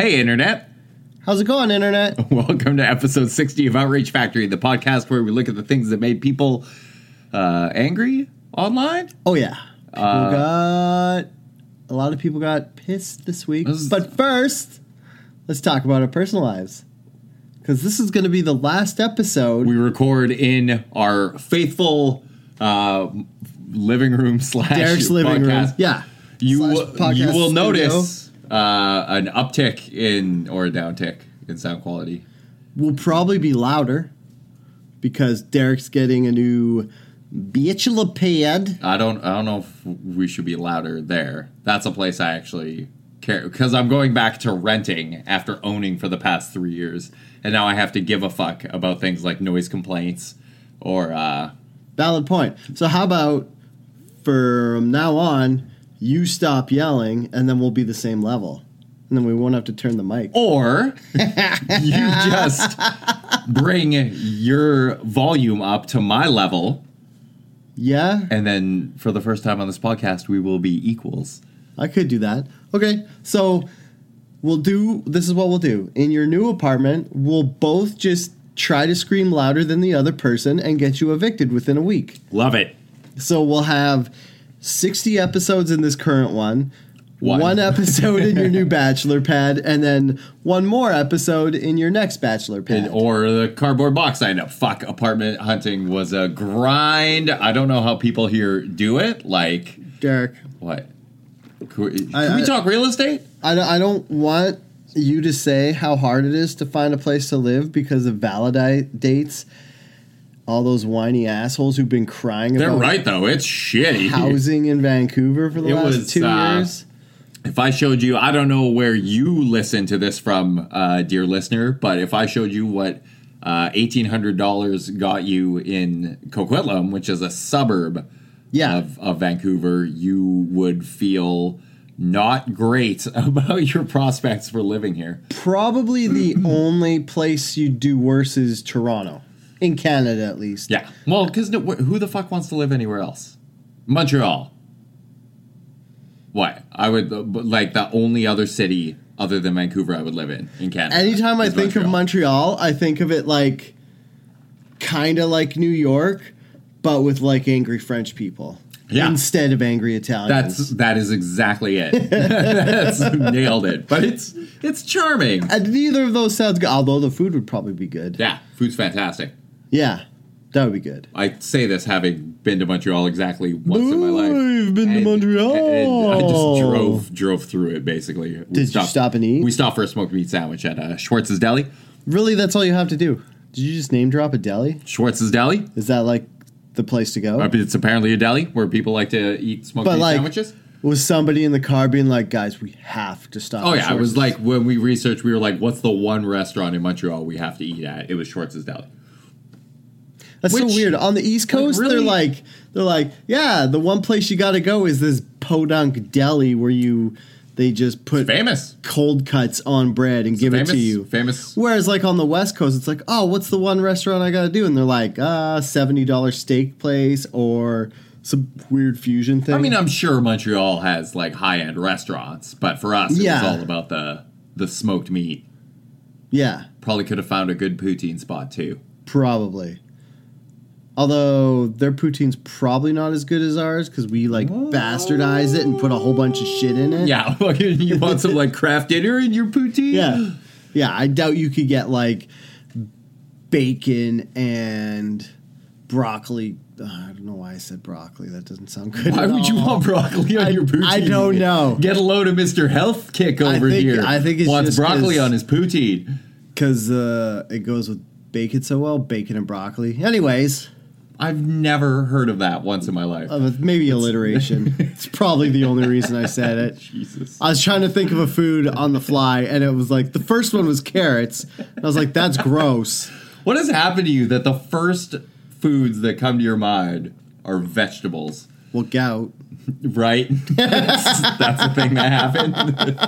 Hey, Internet. How's it going, Internet? Welcome to episode 60 of Outrage Factory, the podcast where we look at the things that made people uh, angry online. Oh, yeah. People Uh, got. A lot of people got pissed this week. This But first, let's talk about our personal lives. Because this is going to be the last episode. We record in our faithful uh, living room slash Derek's living room. Yeah. You, will- podcast you will studio. notice uh, an uptick in, or a downtick in sound quality. Will probably be louder because Derek's getting a new bachelor pad. I don't. I don't know if we should be louder there. That's a place I actually care because I'm going back to renting after owning for the past three years, and now I have to give a fuck about things like noise complaints or. uh Valid point. So, how about from now on, you stop yelling and then we'll be the same level? And then we won't have to turn the mic. Or you just bring your volume up to my level, Yeah, and then for the first time on this podcast, we will be equals. I could do that. Okay, so we'll do this is what we'll do. In your new apartment, we'll both just try to scream louder than the other person and get you evicted within a week. Love it. So we'll have 60 episodes in this current one. One. One, episode in your new bachelor pad, and then one more episode in your next bachelor pad. And, or the cardboard box I know. Fuck, apartment hunting was a grind. I don't know how people here do it. Like, Derek, what? Can we, can I- we talk real estate? I don't, I don't want you to say how hard it is to find a place to live because of validates all those whiny assholes who've been crying They're about right, though. It's shitty. housing in Vancouver for the It last was, two uh, years. If I showed you, I don't know where you listen to this from, uh, dear listener, but if I showed you what uh, $1,800 got you in Coquitlam, which is a suburb Yeah. of, of Vancouver, you would feel not great about your prospects for living here. Probably the only place you do worse is Toronto, in Canada at least. Yeah. Well, because no, wh- who the fuck wants to live anywhere else? Montreal. What? I would, uh, like, the only other city other than Vancouver I would live in, in Canada. Anytime I think of Montreal, I think of it like kind of like New York, but with like angry French people Yeah. instead of angry Italians. That's that is exactly it. That's nailed it. But it's it's charming. and neither of those sounds good. Although the food would probably be good. Yeah, food's fantastic. Yeah, that would be good. I say this having been to Montreal exactly once in my life. I've been to Montreal. and I just drove drove through it basically. We Did you stop and eat? We stopped for a smoked meat sandwich at uh, Schwartz's Deli. Really, that's all you have to do. Did you just name drop a deli? Schwartz's Deli. Is that like the place to go? It's apparently a deli where people like to eat smoked But meat like, sandwiches. was somebody in the car being like, "Guys, we have to stop"? Oh yeah, it was like when we researched, we were like, "What's the one restaurant in Montreal we have to eat at?" It was Schwartz's Deli. That's Which- so weird. On the East Coast, really- they're like, they're like, yeah, the one place you got to go is this podunk deli where you they just put Famous. cold cuts on bread and give famous, it to you. Famous. Whereas like on the West Coast, it's like, oh, what's the one restaurant I got to do? And they're like, uh, seventy dollars steak place or some weird fusion thing. I mean, I'm sure Montreal has like high end restaurants, but for us, it Yeah. was all about the the smoked meat. yeah, Probably could have found a good poutine spot too. probably. Although their poutine's probably not as good as ours because we like bastardize it and put a whole bunch of shit in it. Yeah, you want some like craft dinner in your poutine? Yeah. Yeah, I doubt you could get like bacon and broccoli. Uh, I don't know why I said broccoli. That doesn't sound good. Why at would you want broccoli on I- your poutine? I don't know. Get a load of Mr. Health kick I over think- here. I think it's wants just broccoli 'cause- on his poutine. Because uh, it goes with bacon so well. Bacon and broccoli. Anyways, I've never heard of that once in my life. uh, maybe alliteration. it's probably the only reason I said it. Jesus. I was trying to think of a food on the fly, and it was like the first one was carrots. And I was like, that's gross. What has happened to you that the first foods that come to your mind are vegetables? Well, gout. Right? that's, that's the thing that happened.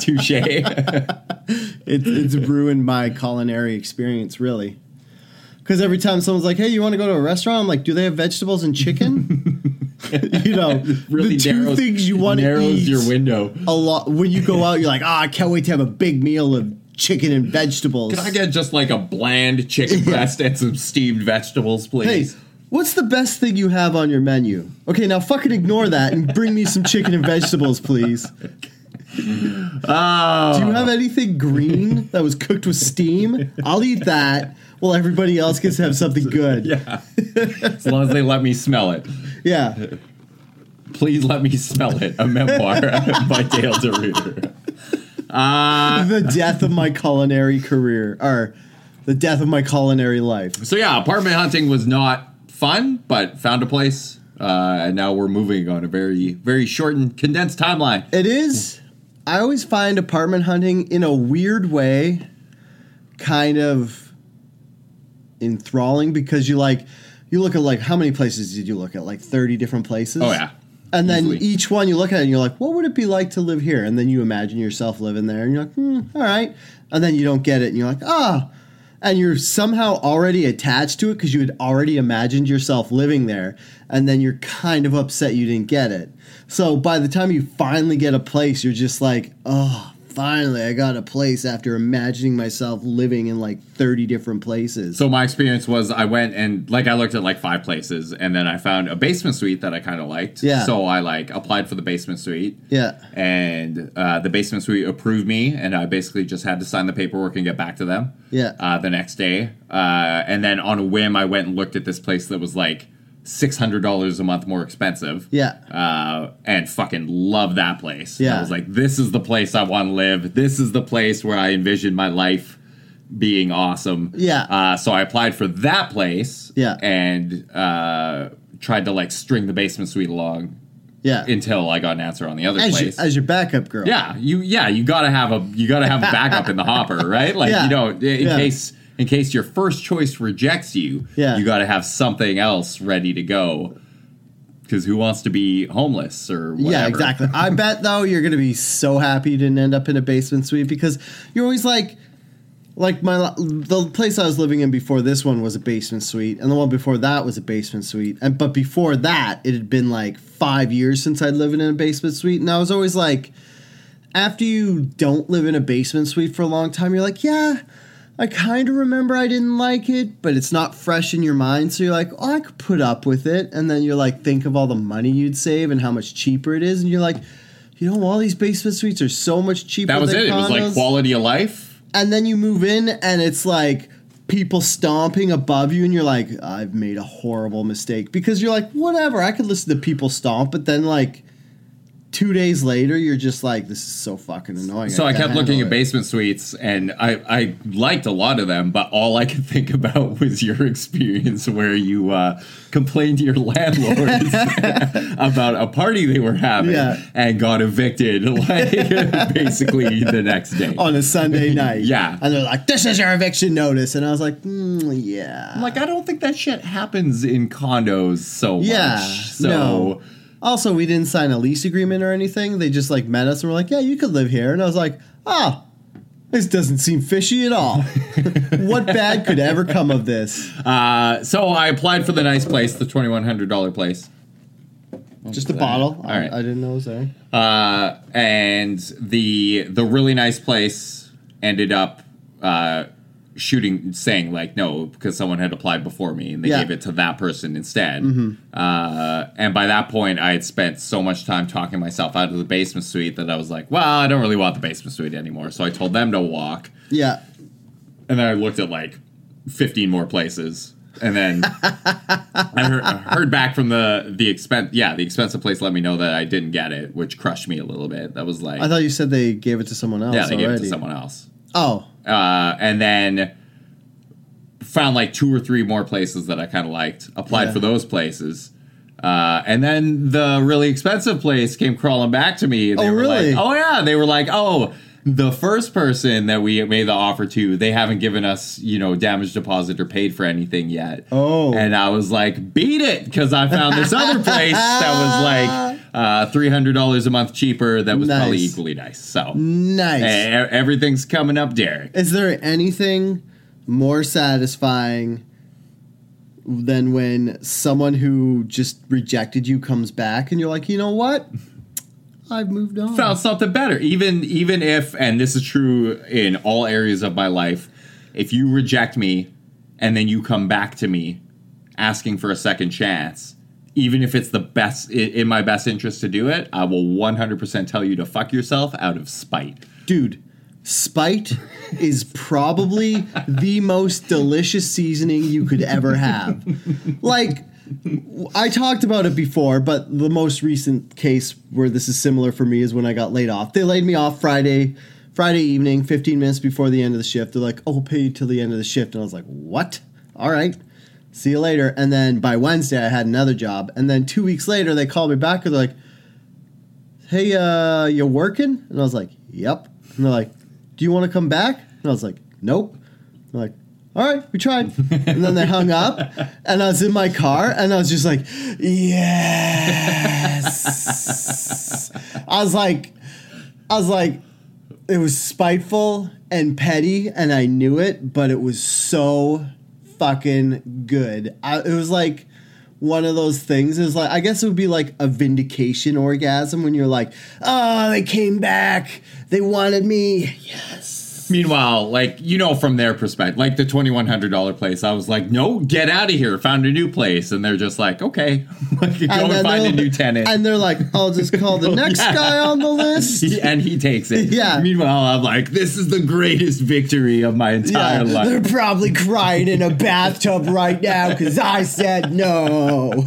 Touche. It, it's ruined my culinary experience, really. Because every time someone's like, "Hey, you want to go to a restaurant?" I'm like, "Do they have vegetables and chicken?" you know, really the two narrows- things you want to narrows eat your window. a lot. When you go out, you're like, ah, I can't wait to have a big meal of chicken and vegetables. Can I get just like a bland chicken breast and some steamed vegetables, Hey, please? what's the best thing you have on your menu? Okay, now fucking ignore that and bring me some chicken and vegetables, please. Oh, Do you have anything green that was cooked with steam? I'll eat that while everybody else gets to have something good. yeah. as long as they let me smell it. Yeah. Please let me smell it. A memoir by Dale DeRuiter. Uh, The death of my culinary career, or the death of my culinary life. so yeah, apartment hunting was not fun, but found a place, uh, and now we're moving on a very, very shortened, condensed timeline. It is. I always find apartment hunting in a weird way kind of enthralling because you like you look at like how many places did you look at? Like 30 different places? Oh yeah, and then Easily. each one you look at it and you're like what would it be like to live here? And then you imagine yourself living there and you're like hmm, all right. And then you don't get it and you're like ah and you're somehow already attached to it because you had already imagined yourself living there and then you're kind of upset you didn't get it. So by the time you finally get a place you're just like oh finally i got a place after imagining myself living in like 30 different places So my experience was I went and like I looked at like five places and then I found a basement suite that I kind of liked. Yeah. So I like applied for the basement suite. yeah And uh, the basement suite approved me, and I basically just had to sign the paperwork and get back to them. Yeah. Uh, the next day, uh, and then on a whim, I went and looked at this place that was like six hundred dollars a month more expensive. Yeah. Uh, and fucking love that place. Yeah. I was like, this is the place I want to live. This is the place where I envision my life being awesome. Yeah. Uh, so I applied for that place. Yeah. And uh, tried to like string the basement suite along yeah until I got an answer on the other as, place. as your backup girl yeah, you yeah you gotta have a you gotta have a backup in the hopper, right? Like Yeah. you know, in Yeah. case in case your first choice rejects you, Yeah. you gotta have something else ready to go. Because who wants to be homeless or whatever? Yeah, exactly. I bet though you're gonna be so happy you didn't end up in a basement suite because you're always like, like my the place I was living in before this one was a basement suite, and the one before that was a basement suite, and but before that it had been like five years since I'd lived in a basement suite, and I was always like, after you don't live in a basement suite for a long time, you're like, yeah. I kind of remember I didn't like it, but it's not fresh in your mind. So you're like, oh, I could put up with it. And then you're like, think of all the money you'd save and how much cheaper it is. And you're like, you know, all these basement suites are so much cheaper. That was it. It was like quality of life. And then you move in and it's like people stomping above you. And you're like, I've made a horrible mistake. Because you're like, whatever, I could listen to people stomp. But then, like, two days later, you're just like, this is so fucking annoying. So I can't kept looking handle at basement suites, and I, I liked a lot of them, but all I could think about was your experience where you uh, complained to your landlords about a party they were having Yeah. and got evicted like basically the next day. on a Sunday night. Yeah. And they're like, this is your eviction notice. And I was like, mm, yeah. I'm like, I don't think that shit happens in condos so yeah. much. So no. Also, we didn't sign a lease agreement or anything. They just like met us and were like, yeah, you could live here. And I was like, ah, this doesn't seem fishy at all. what bad could ever come of this? uh, so I applied for the nice place, the twenty one hundred dollar place. Just a bottle. All I, right. I didn't know it was there. uh, and the the really nice place ended up uh, shooting saying like no because someone had applied before me and they Yeah. gave it to that person instead Mm-hmm. uh, and by that point i had spent so much time talking myself out of the basement suite that i was like well i don't really want the basement suite anymore so i told them to walk Yeah. and then i looked at like 15 more places and then I heard, I heard back from the the expense yeah the expensive place let me know that I didn't get it which crushed me a little bit that was like I thought you said they gave it to someone else yeah, they already. gave it to someone else. Oh. Uh, and then found like two or three more places that I kind of liked. Applied Yeah. for those places. Uh, and then the really expensive place came crawling back to me. And they Oh, were really? Like, oh, yeah. They were like, oh, the first person that we made the offer to, they haven't given us, you know, damage deposit or paid for anything yet. Oh. And I was like, beat it, because I found this other place that was like uh, $300 a month cheaper that was probably equally nice. So Nice. everything's coming up, Derek. Is there anything more satisfying, than when someone who just rejected you comes back and you're like, you know what? I've moved on. found something better. Even even if, and this is true in all areas of my life, if you reject me and then you come back to me asking for a second chance, even if it's the best in my best interest to do it, I will 100% tell you to fuck yourself out of spite. Dude, spite is probably the most delicious seasoning you could ever have. Like, I talked about it before, but the most recent case where this is similar for me is when I got laid off. They laid me off Friday, Friday evening, 15 minutes before the end of the shift. They're like, "Oh, we'll pay you till the end of the shift," and I was like, "What? All right." See you later. And then by Wednesday, I had another job. And then two weeks later, they called me back and they're like, hey, uh, you working? And I was like, yep. And they're like, do you want to come back? And I was like, nope. They're like, all right, we tried. And then they hung up, and I was in my car, and I was just like, yes. I was like, I was like, it was spiteful and petty, and I knew it, but it was so fucking good. I, it was like one of those things. Is like I guess it would be like a vindication orgasm when you're like, oh, they came back, they wanted me. Yes. Meanwhile, like you know, from their perspective, like the twenty one hundred dollar place, I was like, "No, get out of here!" Found a new place, and they're just like, "Okay, like, go and, then find a they'll- new tenant." And they're like, I'll just call the next Yeah. guy on the list. and he takes it. Yeah. Meanwhile, I'm like, "This is the greatest victory of my entire Yeah, life." they're probably crying in a bathtub right now because I said no.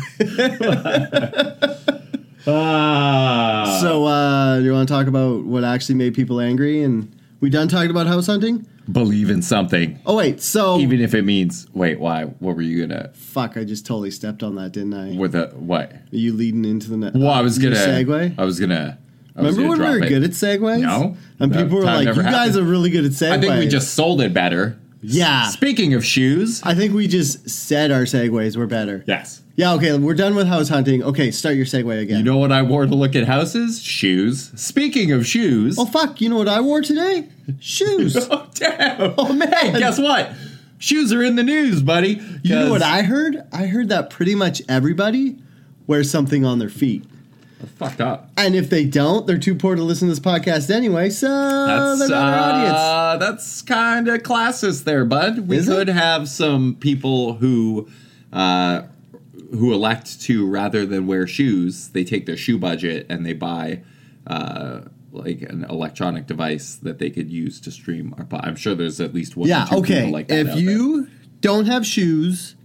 Ah. So, uh, do you want to talk about what actually made people angry? And we done talking about house hunting? believe in something, Oh wait, so even if it means. Wait, why? What were you gonna? fuck, I just totally stepped on that, didn't I? With a what? Are you leading into the net? Well, I uh, was gonna segue. I was gonna. I was Remember gonna when we were it. good at segues? No. and people were like, "You guys are really good at segues." I think we just sold it better. Yeah. Speaking of shoes, I think we just said our segues were better. yes. Yeah. Okay, we're done with house hunting. Okay, start your segue again. You know what I wore to look at houses? Shoes. Speaking of shoes. oh fuck! You know what I wore today? Shoes. Oh, damn. Oh, man. Hey, guess what? Shoes are in the news, buddy. You know what I heard? I heard that pretty much everybody wears something on their feet. Fucked up. And if they don't, they're too poor to listen to this podcast anyway, so That's they're not our audience. uh, that's kind of classist there, bud. We Is it? could have some people who uh, who elect to rather than wear shoes, they take their shoe budget and they buy uh, like an electronic device that they could use to stream our pod. I'm sure there's at least one. Yeah, okay. People like that if out there. you don't have shoes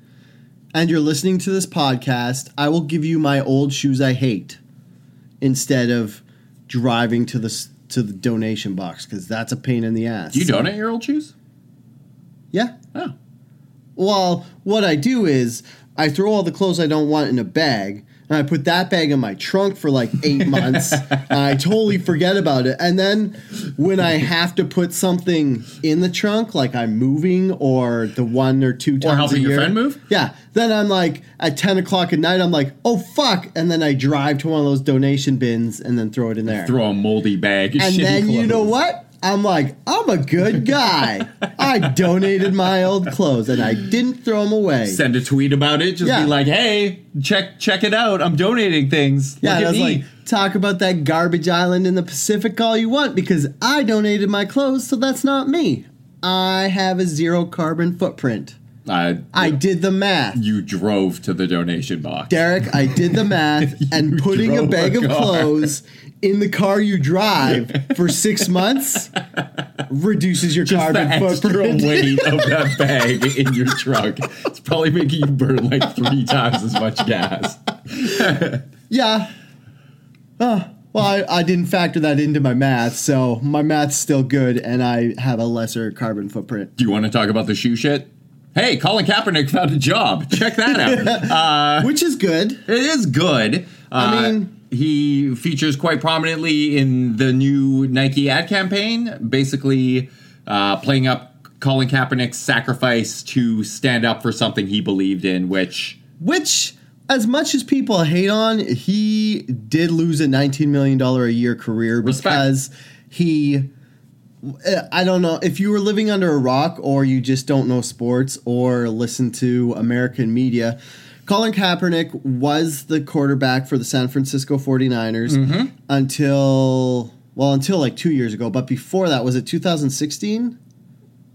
and you're listening to this podcast, I will give you my old shoes I hate instead of driving to the to the donation box because that's a pain in the ass. do you donate your old shoes? Yeah. Oh, Well, what I do is I throw all the clothes I don't want in a bag, and I put that bag in my trunk for like eight months. and I totally forget about it. And then when I have to put something in the trunk, like I'm moving or the one or two times helping a your year- friend move? Yeah. Then I'm like at ten o'clock at night. I'm like, oh fuck, and then I drive to one of those donation bins and then throw it in there. throw a moldy bag. and then you know what? I'm like, I'm a good guy. I donated my old clothes and I didn't throw them away. Send a tweet about it. Just Yeah. be like, "Hey, check check it out. I'm donating things. yeah, Look I was me." like, talk about that garbage island in the Pacific all you want because I donated my clothes, so that's not me. I have a zero carbon footprint. Uh, I did the math. you drove to the donation box. Derek, I did the math, and putting a bag a of clothes in the car you drive for six months reduces your Just the carbon extra footprint. weight of that bag in your truck. It's probably making you burn like three times as much gas. Yeah. Oh, well, I, I didn't factor that into my math, so my math's still good, and I have a lesser carbon footprint. Do you want to talk about the shoe shit? Hey, Colin Kaepernick found a job. Check that out. uh, Which is good. it is good. I Uh, mean- he features quite prominently in the new Nike ad campaign, basically uh, playing up Colin Kaepernick's sacrifice to stand up for something he believed in, which Which, as much as people hate on, he did lose a $19 million a year Respect. because he uh, I don't know if you were living under a rock or you just don't know sports or listen to American media. Colin Kaepernick was the quarterback for the San Francisco 49ers mm-hmm. until well until like 2 years ago, but before that was it 2016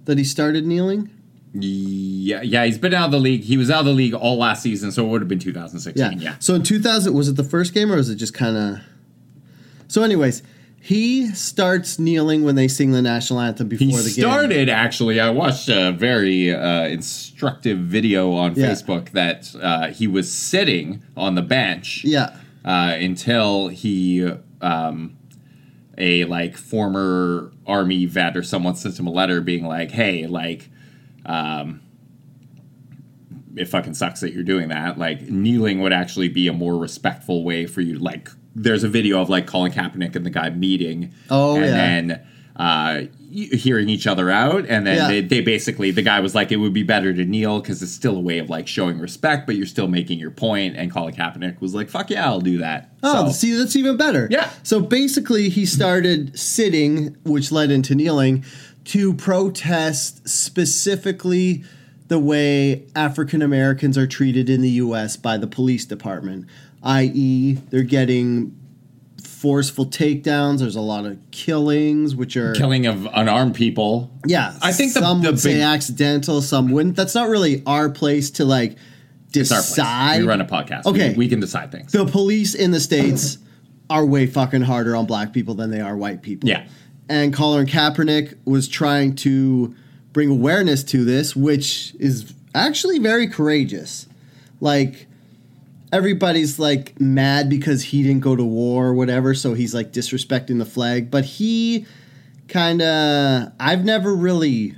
that he started kneeling? Yeah, yeah, he's been out of the league. He was out of the league all last season, so it would have been 2016. Yeah. So in 2000, was it the first game or was it just kind of? So, anyways, he starts kneeling when they sing the national anthem before He the game. He started actually. I watched a very uh, instructive video on Yeah. Facebook that uh, he was sitting on the bench Yeah. uh, until he, um, a like former army vet or someone sent him a letter being like, "Hey, like, um, it fucking sucks that you're doing that. Like, kneeling would actually be a more respectful way for you. Like, there's a video of like Colin Kaepernick and the guy meeting. Oh, and yeah. then uh, hearing each other out, and then Yeah. they, they basically the guy was like, it would be better to kneel because it's still a way of like showing respect, but you're still making your point. And Colin Kaepernick was like, "Fuck yeah, I'll do that." Oh, So- see, that's even better. Yeah. So basically, he started sitting, which led into kneeling, to protest specifically the way African Americans are treated in the U.S. by the police department, i.e., they're getting forceful takedowns. There's a lot of killings, which are killing of unarmed people. yeah. I think the- some the would say accidental, some wouldn't. That's not really our place to like It's our place. decide. We run a podcast. Okay. we, we can decide things. the police in the states are way fucking harder on black people than they are white people. Yeah. And Colin Kaepernick was trying to bring awareness to this, which is actually very courageous. Like everybody's like mad because he didn't go to war or whatever, so he's like disrespecting the flag, but he kind of I've never really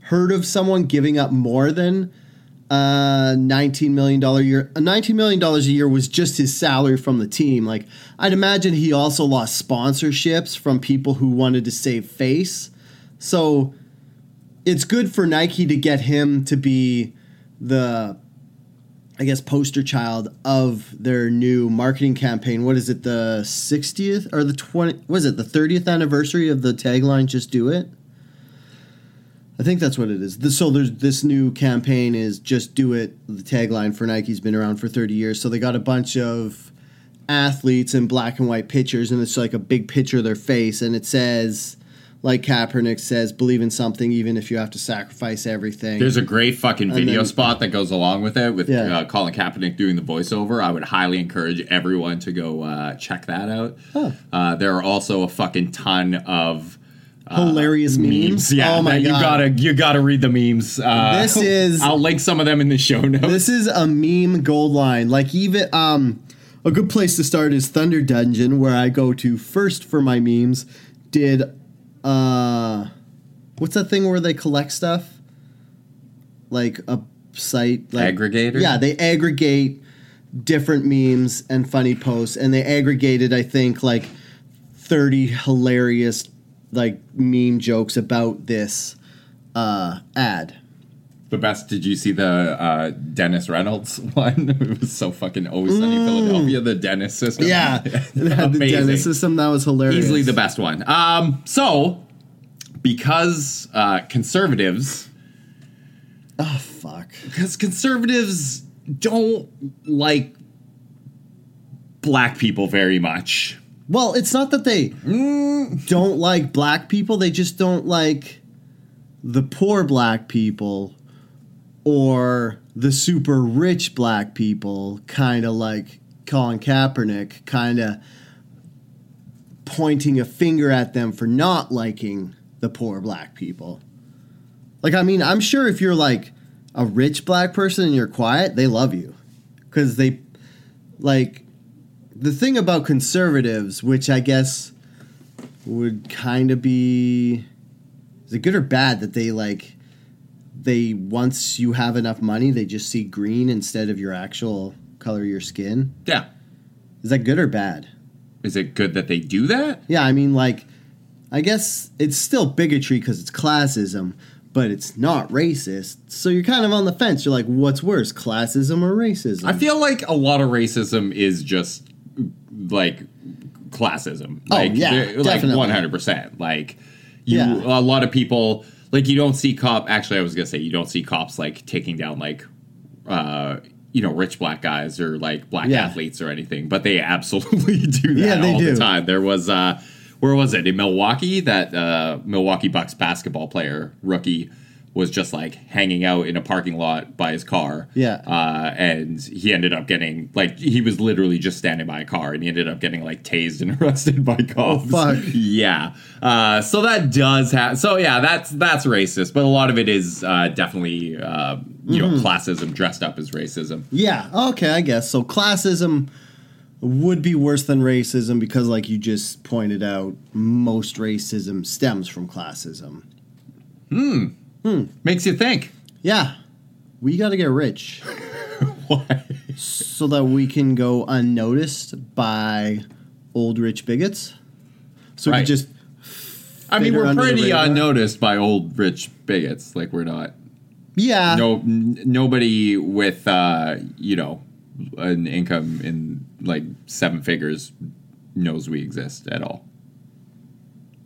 heard of someone giving up more than uh, $19 million a year. Uh, $19 million a year was just his salary from the team. Like, I'd imagine he also lost sponsorships from people who wanted to save face. So it's good for Nike to get him to be the, I guess, poster child of their new marketing campaign. What is it, the 60th or the 20, was it the 30th anniversary of the tagline, Just Do It? I think that's what it is. So there's this new campaign is just do it. The tagline for Nike's been around for 30 years. So they got a bunch of athletes in black and white pictures, and it's like a big picture of their face, and it says, like Kaepernick says, believe in something even if you have to sacrifice everything. There's a great fucking video then- spot that goes along with it with Yeah. uh, Colin Kaepernick doing the voiceover. I would highly encourage everyone to go uh, check that out. Huh. Uh, there are also a fucking ton of hilarious memes. Yeah, oh my you god! gotta you gotta read the memes. Uh, This is- I'll link some of them in the show notes. This is a meme gold line. Like even um a good place to start is Thunder Dungeon, where I go to first for my memes. Did uh what's that thing where they collect stuff? Like a site like Aggregator? Yeah, they aggregate different memes and funny posts and they aggregated I think like 30 hilarious like meme jokes about this uh ad. The best. Did you see the uh, Dennis Reynolds one? it was so fucking always sunny Philadelphia. The Dennis system. Mm. Yeah, the Dennis system that was hilarious. easily the best one. Um, so because uh, conservatives, Oh fuck! because conservatives don't like black people very much. Well, it's not that they Mm. don't like black people; they just don't like the poor black people or the super rich black people. Kind of like Colin Kaepernick, kind of pointing a finger at them for not liking the poor black people. Like, I mean, I'm sure if you're like a rich black person and you're quiet, they love you because they like the thing about conservatives, which I guess would kind of be is it good or bad that they like they once you have enough money, they just see green instead of your actual color of your skin. Yeah. Is that good or bad? Is it good that they do that? Yeah, I mean, like, I guess it's still bigotry because it's classism, but it's not racist. So you're kind of on the fence. You're like, what's worse, classism or racism? I feel like a lot of racism is just like classism. Oh, Like, yeah, like definitely. one hundred percent. Like You Yeah. a lot of people like you don't see cop. Actually, I was gonna say you don't see cops like taking down like uh you know rich black guys or like black Yeah. athletes or anything, but they absolutely do that Yeah, they all do. the time. There was uh where was it in Milwaukee that uh Milwaukee Bucks basketball player rookie was just like hanging out in a parking lot by his car. Yeah. Uh, and he ended up getting like he was literally just standing by a car and he ended up getting like tased and arrested by cops. fuck. Yeah. Uh, so that does have so yeah, that's that's racist, but a lot of it is uh, definitely uh, you Mm-hmm. know, classism dressed up as racism. Yeah, okay, I guess. So classism would be worse than racism because, like you just pointed out, most racism stems from classism. Makes you think. Yeah, we got to get rich Why? so that we can go unnoticed by old rich bigots. So we Right. can just I mean, we're pretty unnoticed by old rich bigots. Like we're not yeah, no n- nobody with uh, you know an income in like seven figures knows we exist at all.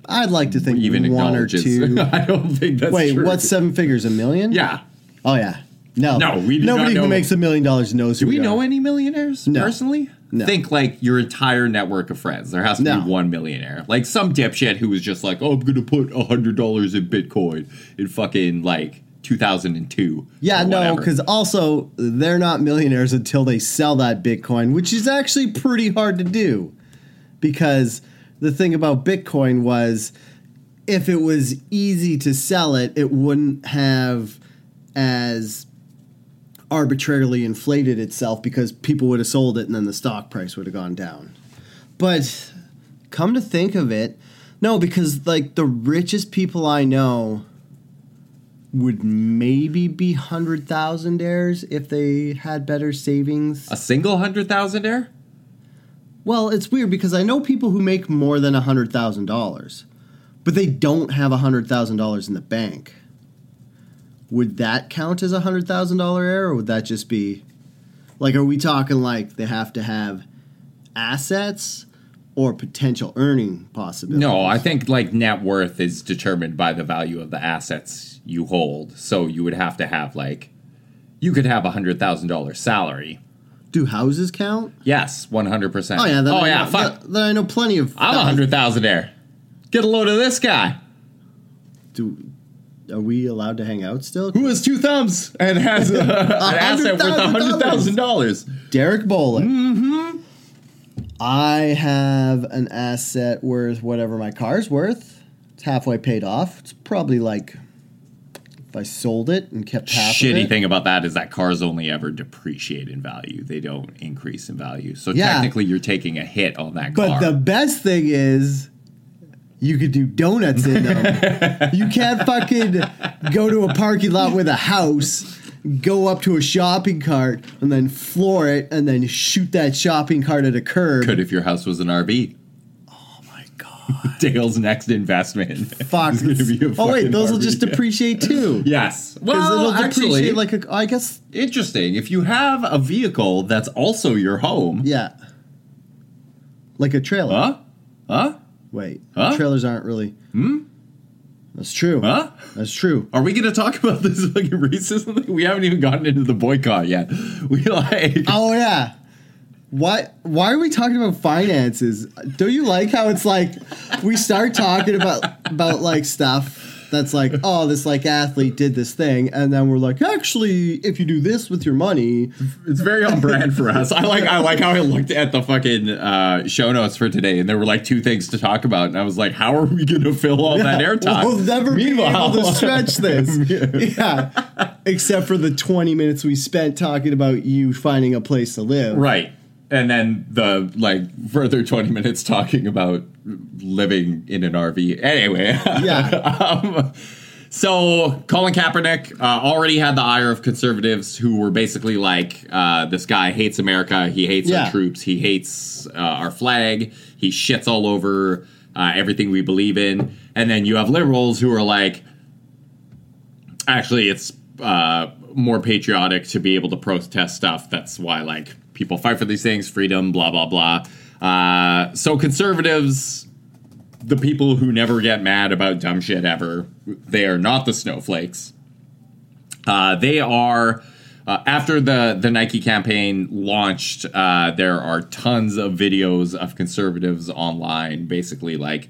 I'd like to think Even one or two. I don't think that's true. Wait, true. what's seven figures? A million? yeah? Oh yeah. No, No, we do nobody who makes a million dollars knows. Do who we are. know any millionaires No. personally? No. Think like your entire network of friends. There has to No. be one millionaire. Like some dipshit who was just like, "Oh, I'm gonna put a hundred dollars in Bitcoin in fucking like 2002." Yeah, or no, whatever. because also they're not millionaires until they sell that Bitcoin, which is actually pretty hard to do. Because the thing about Bitcoin was if it was easy to sell it, it wouldn't have as arbitrarily inflated itself because people would have sold it and then the stock price would have gone down. But come to think of it, no, because like the richest people I know would maybe be hundred thousandaires if they had better savings. a single hundred thousandaire. Well, it's weird because I know people who make more than hundred thousand dollars, but they don't have hundred thousand dollars in the bank. Would that count as a hundred thousand dollar error or would that just be like? Are we talking like they have to have assets or potential earning possibilities? No, I think like net worth is determined by the value of the assets you hold. So you would have to have like, you could have a hundred thousand dollar salary. Do houses count? Yes, one hundred percent. Oh yeah, then oh I yeah, know, fuck. Then, then I know plenty of. I'm a hundred thousandaire. Get a load of this guy. Do, are we allowed to hang out still? who has two thumbs and has a, an asset worth a hundred thousand dollars. Derek Bowling. Mm-hmm. I have an asset worth whatever my car's worth. It's halfway paid off. It's probably like I sold it and kept half Shitty it. thing about that is that cars only ever depreciate in value; they don't increase in value. So Yeah. technically, you're taking a hit on that But car. the best thing is you could do donuts in them. you can't fucking go to a parking lot with a house, go up to a shopping cart, and then floor it, and then shoot that shopping cart at a curb. Could if your house was an RV. My god. Dale's next investment. Fuck. is gonna be a oh wait, fucking those will just depreciate too. yes. Well, it'll actually, depreciate like a. I guess. interesting. If you have a vehicle that's also your home, Yeah. Like a trailer. huh? Huh? Wait. Huh? Trailers aren't really. Hmm. That's true. Huh? That's true. Are we going to talk about this fucking racism? We haven't even gotten into the boycott yet. We like. Oh yeah. Why why are we talking about finances? Don't you like how it's like we start talking about about like stuff that's like, oh, this like athlete did this thing, and then we're like, actually, if you do this with your money, It's very on brand for us. I like I like how I looked at the fucking uh, show notes for today, and there were like two things to talk about, and I was like, "How are we going to fill all that airtime?" we'll never be Meanwhile- able to stretch this. yeah. Except for the 20 minutes we spent talking about you finding a place to live. right, and then the like further twenty minutes talking about living in an RV. Anyway, Yeah. um, so Colin Kaepernick uh, already had the ire of conservatives who were basically like, uh, "This guy hates America. He hates Yeah. our troops. He hates uh, our flag. He shits all over uh, everything we believe in." And then you have liberals who are like, "Actually, it's uh, more patriotic to be able to protest stuff. That's why like people fight for these things, freedom, blah blah blah." Uh, so conservatives the people who never get mad about dumb shit ever. They are not the snowflakes. Uh, they are. Uh, after the, the Nike campaign launched, uh, there are tons of videos of conservatives online basically like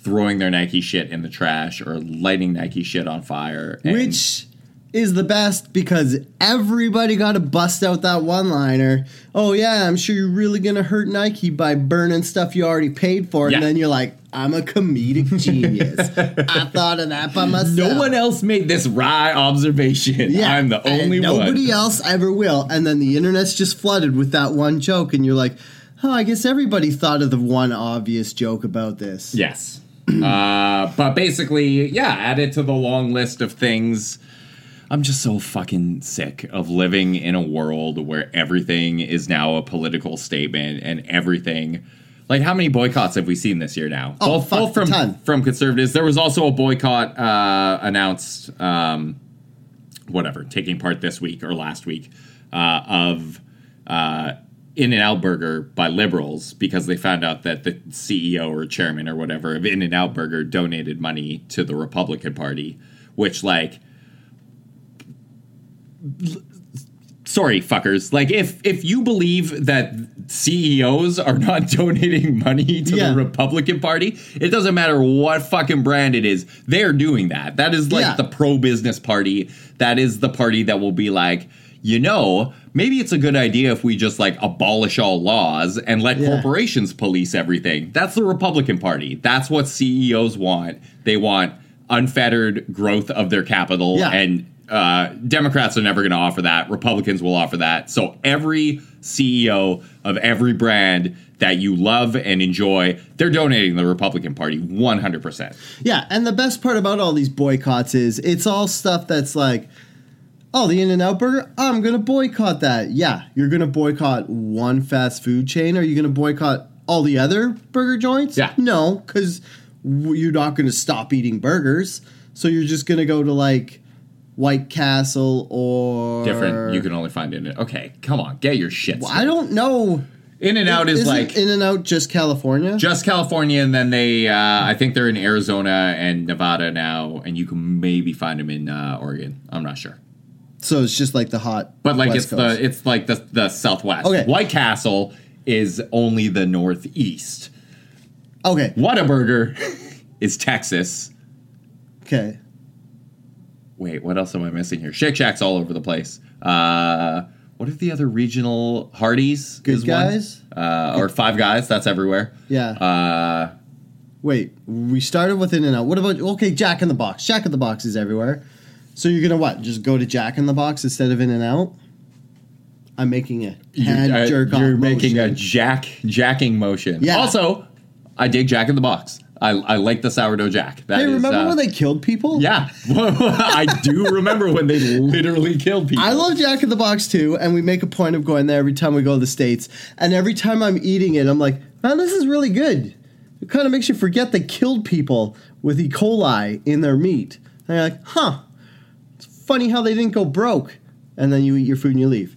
throwing their Nike shit in the trash or lighting Nike shit on fire. and- Which is the best because everybody got to bust out that one liner. Oh, yeah, I'm sure you're really going to hurt Nike by burning stuff you already paid for. Yeah. And then you're like, I'm a comedic genius. I thought of that by myself. no one else made this wry observation. Yeah, I'm the only nobody one. Nobody else ever will. And then the internet's just flooded with that one joke, and you're like, oh, I guess everybody thought of the one obvious joke about this. Yes. uh, but basically, yeah, add it to the long list of things. I'm just so fucking sick of living in a world where everything is now a political statement and everything. Like, how many boycotts have we seen this year now? Oh, both, fuck, both a from ton. from conservatives. There was also a boycott uh, announced, um, whatever, taking part this week or last week uh, of uh, In and Out Burger by liberals because they found out that the CEO or chairman or whatever of In and Out Burger donated money to the Republican Party, which like. Sorry, fuckers. Like, if if you believe that CEOs are not donating money to Yeah. the Republican Party, it doesn't matter what fucking brand it is. They're doing that. That is like Yeah. the pro business party. That is the party that will be like, you know, maybe it's a good idea if we just like abolish all laws and let Yeah. corporations police everything. That's the Republican Party. That's what CEOs want. They want unfettered growth of their capital and uh, Democrats are never going to offer that. Republicans will offer that. So every CEO of every brand that you love and enjoy, they're donating the Republican Party 100%. Yeah, and the best part about all these boycotts is it's all stuff that's like, oh, the In and Out Burger, I'm going to boycott that. Yeah, you're going to boycott one fast food chain. Are you going to boycott all the other burger joints? Yeah. No, because you're not going to stop eating burgers. So you're just going to go to like White Castle or. Different. You can only find it. in- Okay, come on, get your shit. I don't know. In and Out is Isn't like In and Out just California? just California, and then they, uh, I think they're in Arizona and Nevada now, and you can maybe find them in uh, Oregon. I'm not sure, so it's just like the hot. but like West it's Coast. the it's like the the Southwest. Okay. White Castle is only the Northeast. Okay. Whataburger is Texas. Okay. Wait, what else am I missing here? Shake Shack's all over the place. Uh, what are the other regional Hardee's? Good. Guys? uh, or Five Guys? That's everywhere. Yeah. Uh, Wait, we started with In and Out. What about okay, Jack in the Box? Jack in the Box is everywhere. So you're gonna what? Just go to Jack in the Box instead of In and Out? I'm making a hand you're, uh, jerk you're making a jack jacking motion. Yeah. Also, I dig Jack in the Box. I, I like the sourdough Jack. That Hey, is, remember uh, when they killed people? Yeah, I do remember when they literally killed people. I love Jack in the Box too, and we make a point of going there every time we go to the States. And every time I'm eating it, I'm like, man, this is really good. It kind of makes you forget they killed people with E. coli in their meat. And you're like, huh, it's funny how they didn't go broke. And then you eat your food and you leave.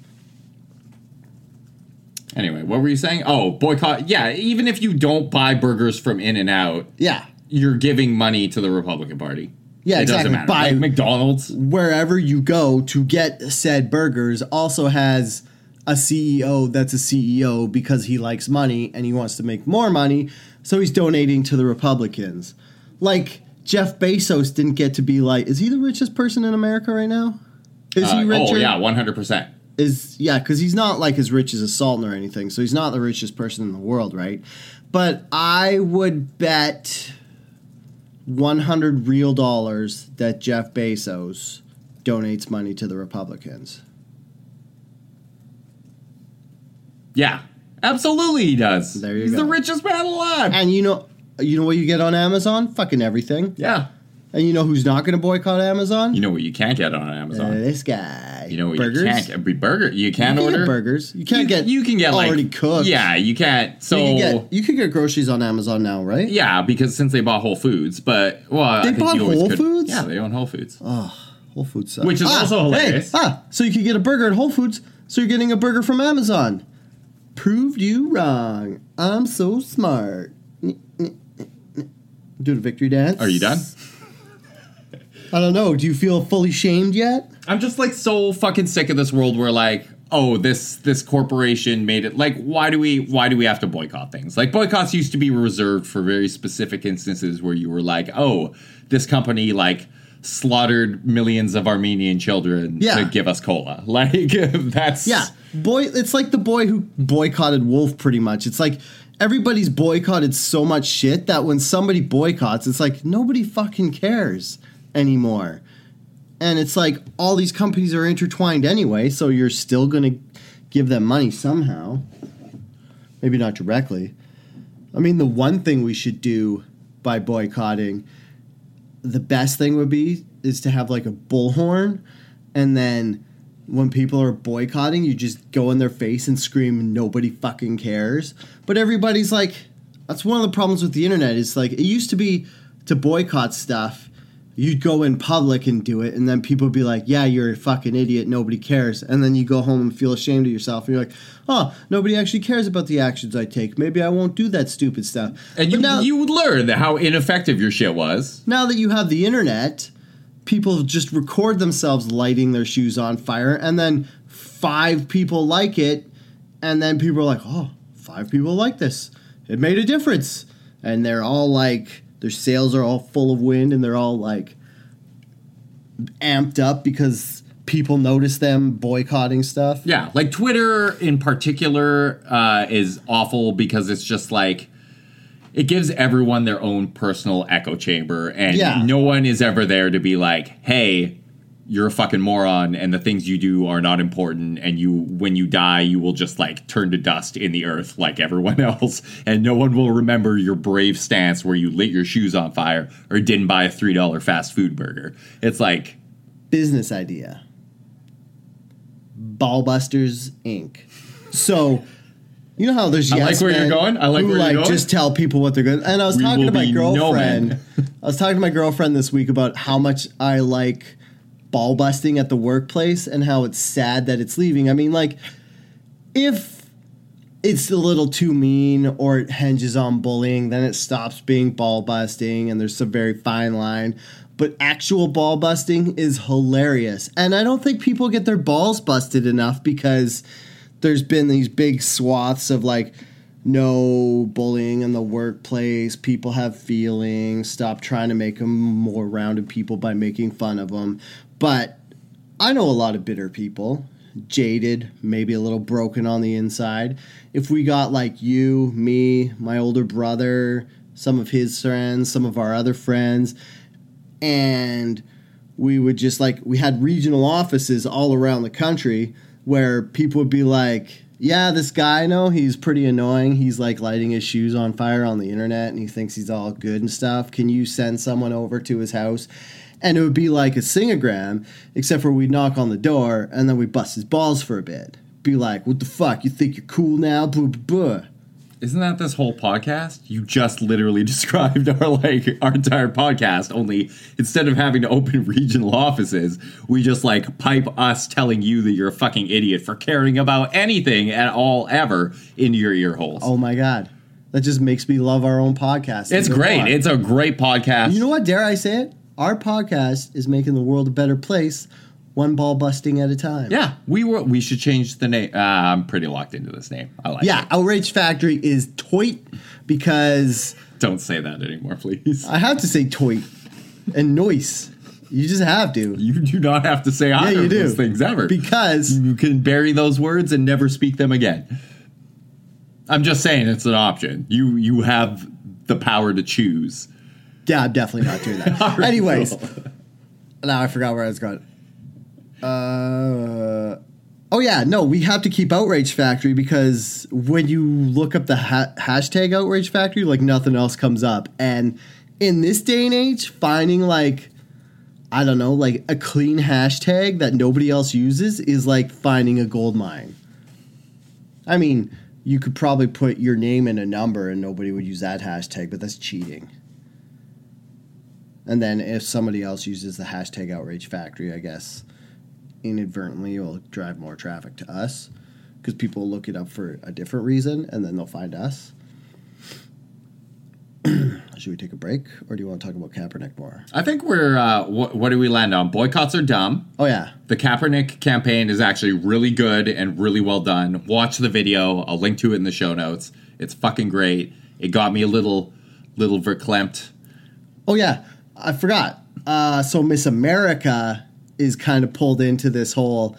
Anyway, what were you saying? Oh, boycott. Yeah, even if you don't buy burgers from In and Out, Yeah. you're giving money to the Republican Party. Yeah, it exactly. doesn't matter. Buy- like McDonald's. wherever you go to get said burgers also has a CEO that's a CEO because he likes money and he wants to make more money, so he's donating to the Republicans. Like Jeff Bezos didn't get to be like, is he the richest person in America right now? Is Uh, he richer? oh yeah, one hundred percent. Is yeah, because he's not like as rich as a Sultan or anything, so he's not the richest person in the world, right? But I would bet one hundred real dollars that Jeff Bezos donates money to the Republicans. Yeah, absolutely he does. There you He's go. the richest man alive. And you know, you know what you get on Amazon? Fucking everything. yeah. And you know who's not going to boycott Amazon? You know what you can't get on Uh, Amazon. this guy. you know what burgers. you can't get. Be burger. You can You can order get burgers. You can't you, get. You can get like already cooked. Yeah, you can't. So you can get. You can get groceries on Amazon now, right? yeah, because since they bought Whole Foods, but well, They bought Whole could- Foods? Yeah, they own Whole Foods. Oh, Whole Foods sucks. Which is also hilarious. Hey, ah, so you can get a burger at Whole Foods, so you're getting a burger from Amazon. Proved you wrong. I'm so smart. Do the victory dance. Are you done? I don't know. Do you feel fully shamed yet? I'm just like so fucking sick of this world where like oh this this corporation made it like why do we why do we have to boycott things like boycotts used to be reserved for very specific instances where you were like oh this company like slaughtered millions of armenian children Yeah. to give us cola like that's Yeah, boy, it's like the boy who boycotted Wolf. Pretty much, it's like everybody's boycotted so much shit that when somebody boycotts, it's like nobody fucking cares anymore. And it's like all these companies are intertwined anyway, so you're still gonna give them money somehow. Maybe not directly. I mean, the one thing we should do by boycotting, the best thing would be is to have like a bullhorn, and then when people are boycotting, you just go in their face and scream, "Nobody fucking cares." But everybody's like, that's one of the problems with the internet. Is like it used to be to boycott stuff. You'd go in public and do it, and then people would be like, "Yeah, you're a fucking idiot. Nobody cares." And then you go home and feel ashamed of yourself, and you're like, "Oh, nobody actually cares about the actions I take. Maybe I won't do that stupid stuff." and But you now, you would learn how ineffective your shit was now that you have the internet, people just record themselves lighting their shoes on fire, and then five people like it, and then people are like, "Oh, five people like this. It made a difference," and they're all like, their sails are all full of wind, and they're all like amped up because people notice them boycotting stuff. Yeah, like Twitter in particular uh, is awful because it's just like it gives everyone their own personal echo chamber, and Yeah. no one is ever there to be like, "Hey, you're a fucking moron, and the things you do are not important, and you, when you die, you will just like turn to dust in the earth like everyone else, and no one will remember your brave stance where you lit your shoes on fire or didn't buy a three dollar fast food burger." It's like. business idea. Ballbusters Inc. So, you know how there's I like yes where you're going. I like who where you're like going. just tell people what they're good. And I was We talking to my be no girlfriend. I was talking to my girlfriend this week about how much I like ball busting at the workplace and how it's sad that it's leaving. I mean, like if it's a little too mean or it hinges on bullying, then it stops being ball busting and there's a very fine line. But actual ball busting is hilarious. And I don't think people get their balls busted enough because there's been these big swaths of like no bullying in the workplace. People have feelings. Stop trying to make them more rounded people by making fun of them. But I know a lot of bitter people, jaded, maybe a little broken on the inside. If we got like you, me, my older brother, some of his friends, some of our other friends, and we would just like we had regional offices all around the country where people would be like yeah this guy I know he's pretty annoying he's like lighting his shoes on fire on the internet and he thinks he's all good and stuff can you send someone over to his house and it would be like a singogram except for we'd knock on the door and then we bust his balls for a bit be like what the fuck you think you're cool now blah blah blah Isn't that this whole podcast? You just literally described our like our entire podcast. Only instead of having to open regional offices, we just like pipe us telling you that you're a fucking idiot for caring about anything at all ever into your ear holes. oh my god that just makes me love our own podcast it's great. It's a great podcast. You know what? Dare I say it? Our podcast is making the world a better place, one ball busting at a time. yeah, we were. We should change the name. Uh, I'm pretty locked into this name. I like. Yeah, it. Outrage Factory is toit because Don't say that anymore, please. I have to say toit and noise. You just have to. You do not have to say either you of do. those things ever. Because you can bury those words and never speak them again. I'm just saying it's an option. You you have the power to choose. Yeah, I'm definitely not doing that. Anyways, now I forgot where I was going. Uh, oh yeah, no, we have to keep Outrage Factory because when you look up the ha- hashtag Outrage Factory, like nothing else comes up. And in this day and age, finding like I don't know, like a clean hashtag that nobody else uses is like finding a gold mine. I mean, you could probably put your name and a number and nobody would use that hashtag, but that's cheating. And then if somebody else uses the hashtag outrage factory, I guess inadvertently it will drive more traffic to us because people look it up for a different reason and then they'll find us. should we take a break, or do you want to talk about Kaepernick more? I think we're. Uh, what, what do we land on? Boycotts are dumb. Oh yeah, The Kaepernick campaign is actually really good and really well done. Watch the video. I'll link to it in the show notes. It's fucking great. It got me a little, little verklempt. oh yeah. I forgot. Uh, so Miss America is kind of pulled into this whole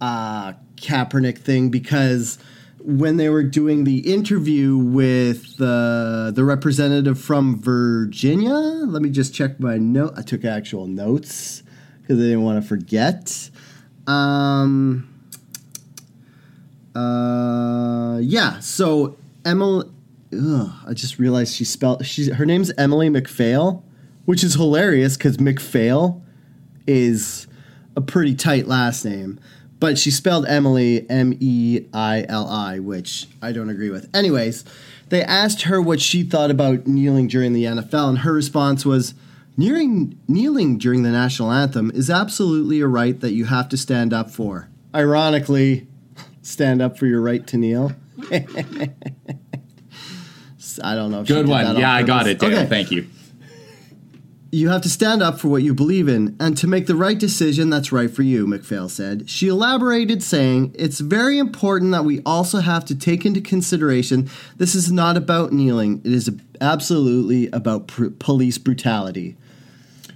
uh, Kaepernick thing because when they were doing the interview with the the representative from Virginia, let me just check my note. I took actual notes because I didn't want to forget. Um, uh, yeah. So Emily, ugh, I just realized she spelled. She's her name's Emily McPhail, which is hilarious because McPhail is a pretty tight last name, but she spelled Emily M E I L I, which I don't agree with. Anyways, they asked her what she thought about kneeling during the NFL, and her response was. Kneeling, kneeling during the national anthem is absolutely a right that you have to stand up for. Ironically, stand up for your right to kneel. I don't know. Good one. Yeah, I got it, Dale. Okay. Thank you. You have to stand up for what you believe in and to make the right decision that's right for you, McPhail said. She elaborated, saying, It's very important that we also have to take into consideration this is not about kneeling, it is absolutely about pr- police brutality.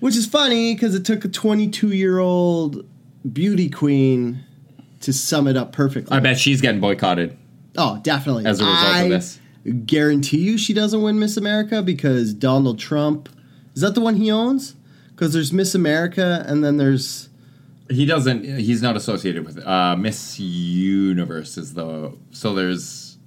Which is funny because it took a 22 year old beauty queen to sum it up perfectly. I bet she's getting boycotted. Oh, definitely. As a result of I this. Guarantee you she doesn't win Miss America because Donald Trump is that the one he owns? Because there's Miss America and then there's He doesn't. He's not associated with it. Uh, Miss Universe is the. So there's.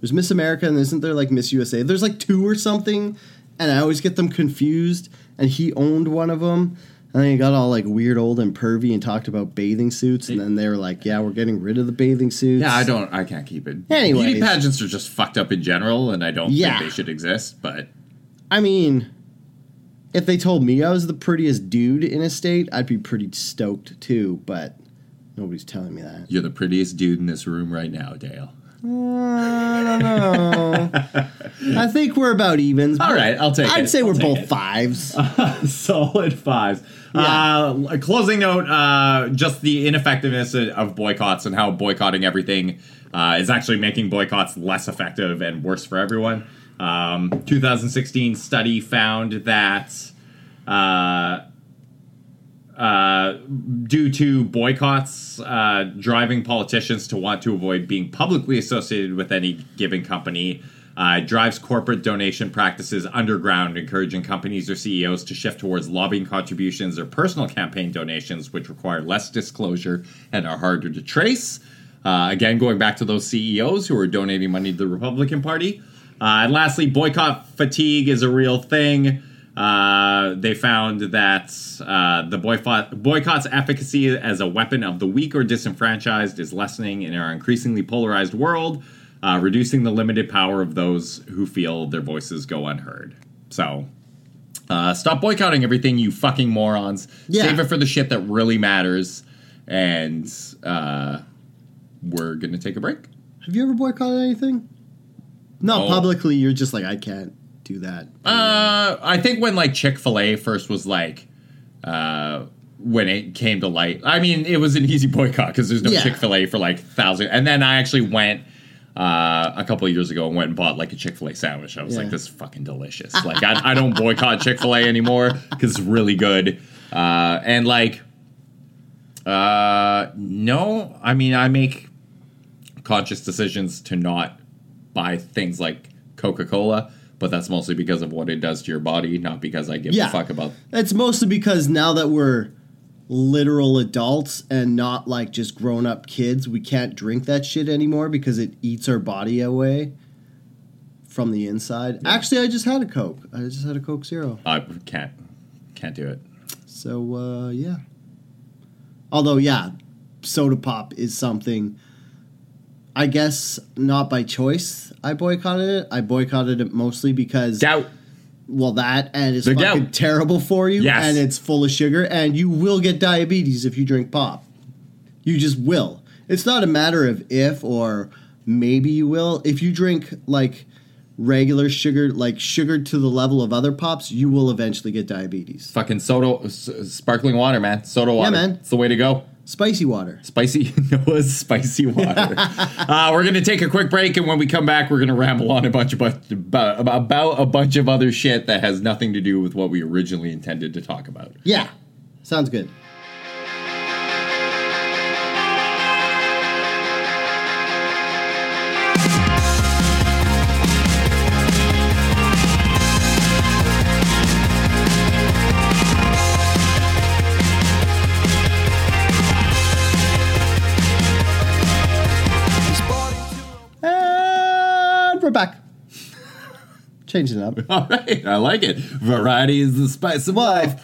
there's Miss America and isn't there like Miss USA? There's like two or something, and I always get them confused. And he owned one of them, and then he got all like weird, old, and pervy, and talked about bathing suits. And then they were like, "Yeah, we're getting rid of the bathing suits." Yeah, I don't. I can't keep it. Anyway, beauty pageants are just fucked up in general, and I don't Yeah. think they should exist. But I mean, if they told me I was the prettiest dude in a state, I'd be pretty stoked too. But nobody's telling me that. you're the prettiest dude in this room right now, Dale. I don't know. I think we're about evens. All right, I'll take I'd it. say I'll we're both it. fives. Solid fives. Uh, a closing note: uh, just the ineffectiveness of boycotts and how boycotting everything uh, is actually making boycotts less effective and worse for everyone. Um, 2016 study found that uh, uh, due to boycotts uh, driving politicians to want to avoid being publicly associated with any given company. Uh, drives corporate donation practices underground, encouraging companies or CEOs to shift towards lobbying contributions or personal campaign donations, which require less disclosure and are harder to trace. Uh, again, going back to those CEOs who are donating money to the Republican Party. Uh, and lastly, boycott fatigue is a real thing. Uh, they found that uh, the boycott, boycott's efficacy as a weapon of the weak or disenfranchised is lessening in our increasingly polarized world, uh, reducing the limited power of those who feel their voices go unheard. So, uh, stop boycotting everything, you fucking morons. Yeah. Save it for the shit that really matters. And uh, we're going to take a break. Have you ever boycotted anything? No, Oh. publicly. You're just like, I can't do that. Uh, I think when like Chick Fil A first was like, uh, when it came to light. I mean, it was an easy boycott because there's no Yeah. Chick Fil A for like thousand. And then I actually went uh, a couple of years ago and went and bought like a Chick Fil A sandwich. I was Yeah. like, this is fucking delicious. Like, I, I don't boycott Chick Fil A anymore because it's really good. Uh, and like, uh, no, I mean, I make conscious decisions to not buy things like Coca Cola, but that's mostly because of what it does to your body, not because I give Yeah. a fuck about. It's mostly because now that we're literal adults and not like just grown up kids, we can't drink that shit anymore because it eats our body away from the inside. Actually, I just had a Coke. I just had a Coke Zero. I can't, can't do it. So uh, yeah. Although yeah, soda pop is something. I guess not by choice. I boycotted it. I boycotted it mostly because Doubt. well, that and it's fucking gout. terrible for you, Yes. and it's full of sugar, and you will get diabetes if you drink pop. You just will. It's not a matter of if or maybe you will. If you drink like regular sugar, like sugar to the level of other pops, you will eventually get diabetes. Fucking soda, s- sparkling water, man. Soda water. man. It's the way to go. Spicy water. Spicy Noah's spicy water. uh, we're gonna take a quick break, and when we come back, we're gonna ramble on a bunch of about, about a bunch of other shit that has nothing to do with what we originally intended to talk about. Yeah, sounds good. Changing it up. All right, I like it. Variety is the spice of life.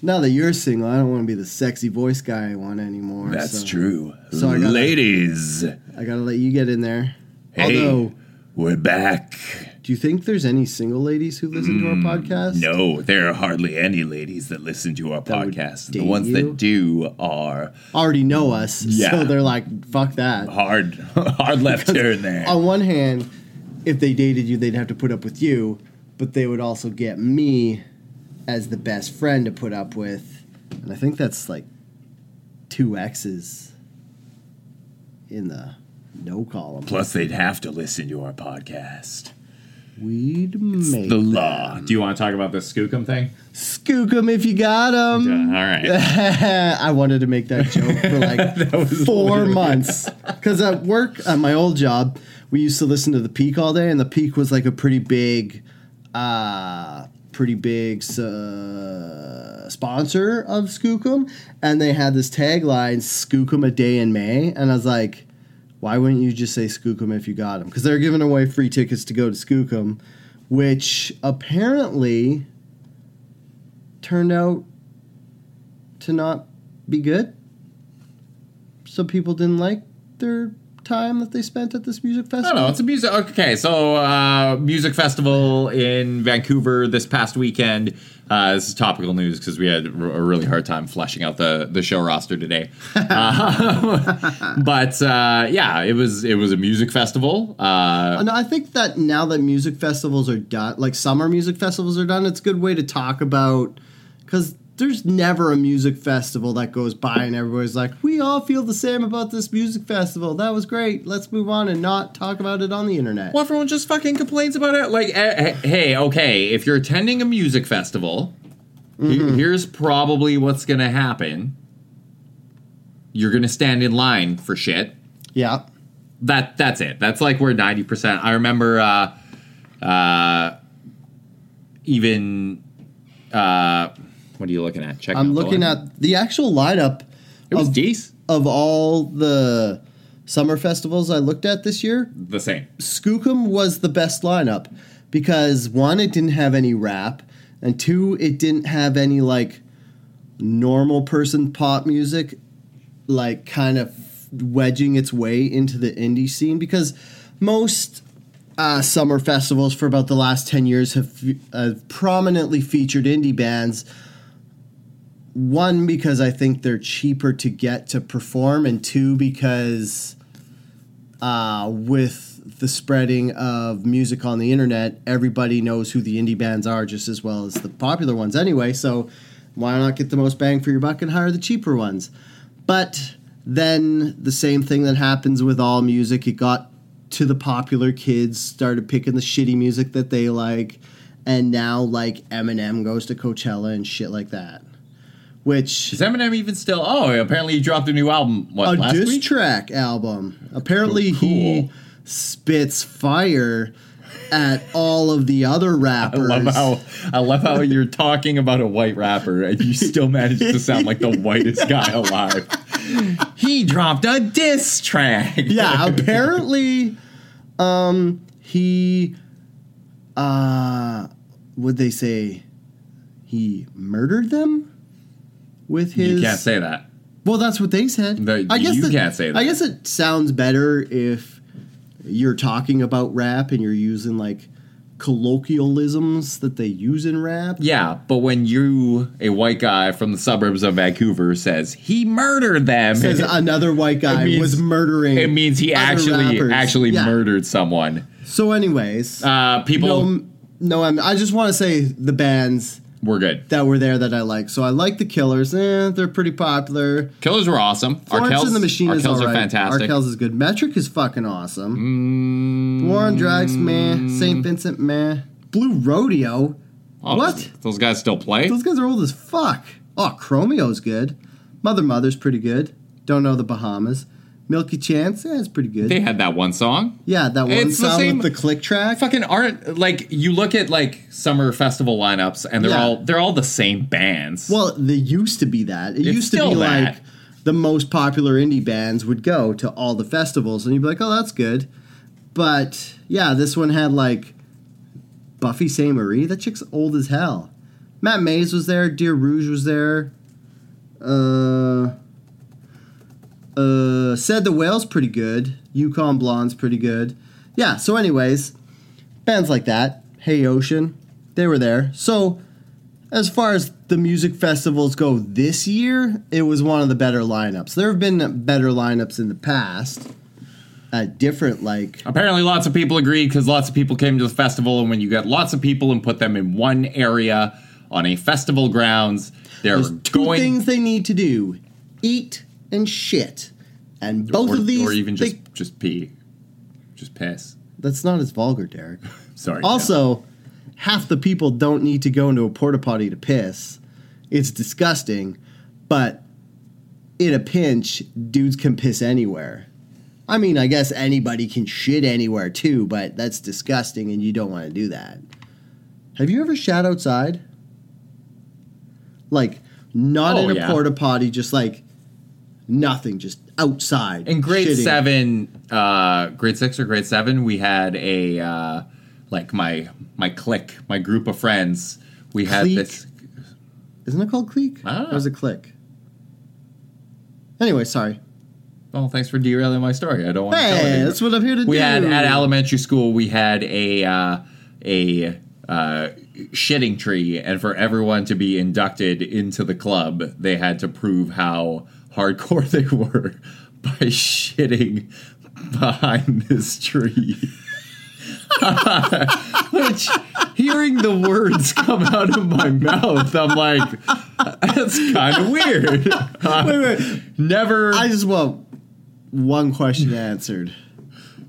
Now that you're single, I don't want to be the sexy voice guy I want anymore. That's so true. So I gotta- Ladies, I gotta let you get in there. hey, Although, we're back. do you think there's any single ladies who listen to our podcast? Mm, No, there are hardly any ladies that listen to our That podcast. The ones you? that do are Already know us, Yeah. so they're like, "Fuck that." hard, hard left turn there. On one hand, if they dated you, they'd have to put up with you, but they would also get me as the best friend to put up with, and I think that's like two X's in the no column. Plus, they'd have to listen to our podcast. We'd make The law. Do you want to talk about the Skookum thing? Skookum if you got got 'em. all right. I wanted to make that joke for like four months. Because at work, at my old job, we used to listen to the Peak all day, and the Peak was like a pretty big, uh, pretty big uh, sponsor of Skookum, and they had this tagline "Skookum a day in May," and I was like. Why wouldn't you just say Skookum if you got them? Because they're giving away free tickets to go to Skookum, which apparently turned out to not be good. Some people didn't like their time that they spent at this music festival. don't know. It's a music. Okay, so uh, music festival in Vancouver this past weekend. Uh, this is topical news because we had a really hard time fleshing out the, the show roster today. Uh, but uh, yeah, it was it was a music festival. Uh, And I think that now that music festivals are done, like summer music festivals are done, it's a good way to talk about because there's never a music festival that goes by and everybody's like, we all feel the same about this music festival. That was great. Let's move on and not talk about it on the internet. Well, everyone just fucking complains about it. Like, eh, eh, hey, okay, if you're attending a music festival, he- here's probably what's gonna happen. You're gonna stand in line for shit. Yeah. That that's it. That's like where ninety percent. I remember, uh, uh, even, uh, what are you looking at? Check. I'm looking at the actual lineup It was of, decent. of all the summer festivals I looked at this year. The same. Skookum was the best lineup because one, it didn't have any rap, and two, it didn't have any like normal person pop music, like kind of wedging its way into the indie scene because most uh, summer festivals for about the last 10 years have uh, prominently featured indie bands. One, because I think they're cheaper to get to perform, and two, because uh, with the spreading of music on the internet, everybody knows who the indie bands are just as well as the popular ones anyway. So why not get the most bang for your buck and hire the cheaper ones? But then the same thing that happens with all music, it got to the popular kids, started picking the shitty music that they like, and now like Eminem goes to Coachella and shit like that. Which Is Eminem even still? Oh, apparently he dropped a new album. What a last diss week? track album. Apparently, Cool. he spits fire at all of the other rappers. I love how I love how you're talking about a white rapper and you still manage to sound like the whitest guy alive. He dropped a diss track. yeah, apparently, um, he, uh, would they say he murdered them with his? you can't say that. Well, that's what they said. No, I guess you it- can't say that. I guess it sounds better if you're talking about rap and you're using like colloquialisms that they use in rap. Yeah, but when you, a white guy from the suburbs of Vancouver, says he murdered them, Says another white guy means- was murdering. it means he actually rappers. actually Yeah. murdered someone. So, anyways, Uh, people no, no, I just want to say the bands were good. that were there that I like. So I like the Killers. Eh, they're pretty popular. Killers were awesome. Florence Arkells, and the Machine is Arkells alright. are fantastic. Arkells is good. Metric is fucking awesome. War on Drugs, meh. St. Vincent, meh. Blue Rodeo. Oh, what? Those, those guys still play? Those guys are old as fuck. Oh, Chromeo's good. Mother Mother's pretty good. Don't know the Bahamas. Milky Chance, yeah, it's pretty good. They had that one song. yeah, that one It's the song same- with the click track. Fucking aren't like you look at like summer festival lineups and they're Yeah. all they're all the same bands. Well, they used to be that. It It's used to be that. like the most popular indie bands would go to all the festivals, and you'd be like, "Oh, that's good." But yeah, this one had like Buffy Sainte-Marie. That chick's old as hell. Matt Mays was there. Dear Rouge was there. Uh, uh, said the whale's pretty good. Yukon Blonde's pretty good. Yeah. So, anyways, bands like that. Hey Ocean, they were there. So as far as the music festivals go this year, it was one of the better lineups. There have been better lineups in the past at different like Apparently, lots of people agreed because lots of people came to the festival, and when you get lots of people and put them in one area on a festival grounds, they're there's two going things they need to do: eat and shit. And both or, of these, or even they- just just pee, just piss. that's not as vulgar, Derek. Sorry. Also, half the people don't need to go into a porta potty to piss. It's disgusting, but in a pinch, dudes can piss anywhere. I mean, I guess anybody can shit anywhere too, but that's disgusting and you don't want to do that. Have you ever shat outside? Like, not Oh, in a yeah. porta potty, just like nothing, just outside. in grade shitting. seven, uh, grade six or grade seven, we had a uh, like my my clique, my group of friends. We had Clique? this. Isn't it called clique? I don't know. Or is it click? Anyway, sorry. Oh, thanks for derailing my story. I don't want to tell it Hey, that's what I'm here to do. we do. had at elementary school we had a uh, a uh, shitting tree and for everyone to be inducted into the club they had to prove how hardcore they were by shitting behind this tree which hearing the words come out of my mouth i'm like that's kind of weird Wait, wait. never I just want one question answered.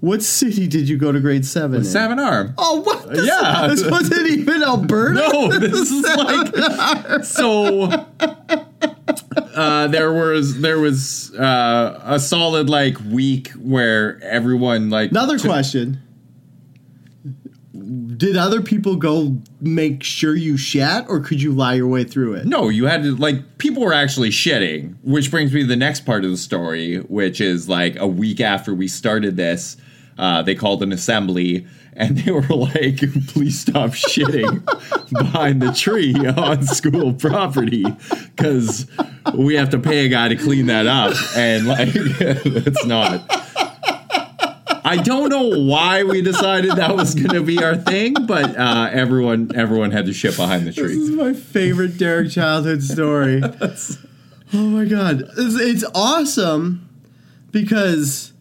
What city did you go to grade seven in? seven arm Oh, what? This, Yeah. This wasn't even Alberta? No, this is like so. Uh, there was there was uh, a solid like week where everyone like Another took- question. Did other people go make sure you shat, or could you lie your way through it? No, you had to like people were actually shitting, which brings me to the next part of the story, which is like a week after we started this, uh, they called an assembly and they were like, "Please stop shitting behind the tree on school property because we have to pay a guy to clean that up." And like, it's not. I don't know why we decided that was going to be our thing, but uh, everyone everyone had to shit behind the tree. This is my favorite Derek childhood story. oh my god, it's, it's awesome because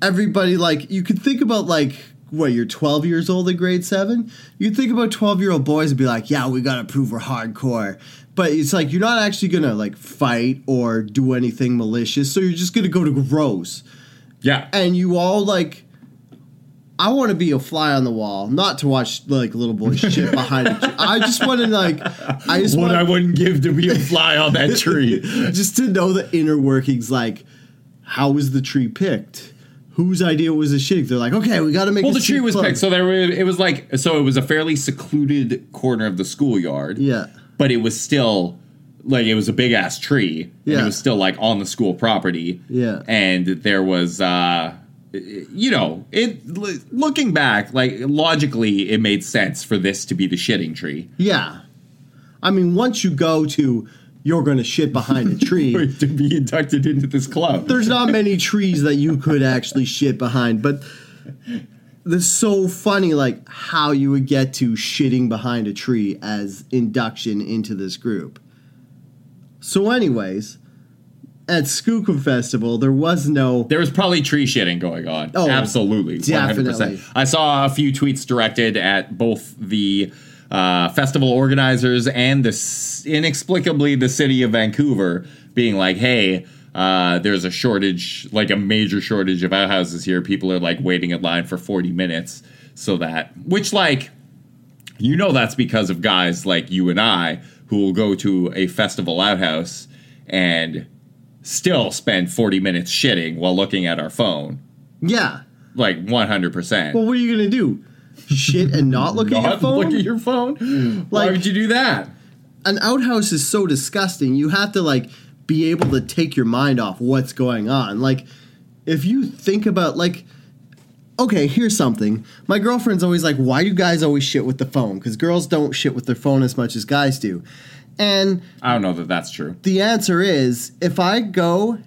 everybody like you could think about like what you're 12 years old in grade seven. You could think about 12 year old boys and be like, yeah, we gotta prove we're hardcore. But it's like you're not actually gonna like fight or do anything malicious, so you're just gonna go to gross Yeah, and you all like I want to be a fly on the wall, not to watch like little boys shit behind a tree. I just want to like, I just what want I wouldn't give to be a fly on that tree. just to know the inner workings. Like, how was the tree picked? Whose idea was the shit? They're like, okay, we got to make. well, the tree was club. picked, so there were, it was like so it was a fairly secluded corner of the schoolyard. yeah, but it was still like it was a big ass tree. And Yeah. it was still like on the school property. Yeah. and there was. uh you know, it looking back, like logically, it made sense for this to be the shitting tree. yeah. I mean, once you go to, you're going to shit behind a tree. to be inducted into this club. there's not many trees that you could actually shit behind, but it's so funny, like how you would get to shitting behind a tree as induction into this group. So, anyways, at Skookum Festival, there was no. There was probably tree shitting going on. Oh, absolutely, definitely. 100%. I saw a few tweets directed at both the uh, festival organizers and the inexplicably the city of Vancouver, being like, "Hey." Uh, there's a shortage, like a major shortage of outhouses here. People are like waiting in line for 40 minutes. So that, which, like, you know, that's because of guys like you and I who will go to a festival outhouse and still spend 40 minutes shitting while looking at our phone. Yeah. Like 100%. Well, what are you going to do? Shit and not look at your Not phone? look at your phone? Why Like- would you do that? An outhouse is so disgusting. You have to, like, be able to take your mind off what's going on. Like, if you think about, like, okay, here's something. My girlfriend's always like, why do guys always shit with the phone? Because girls don't shit with their phone as much as guys do. And I don't know that that's true. the answer is if I go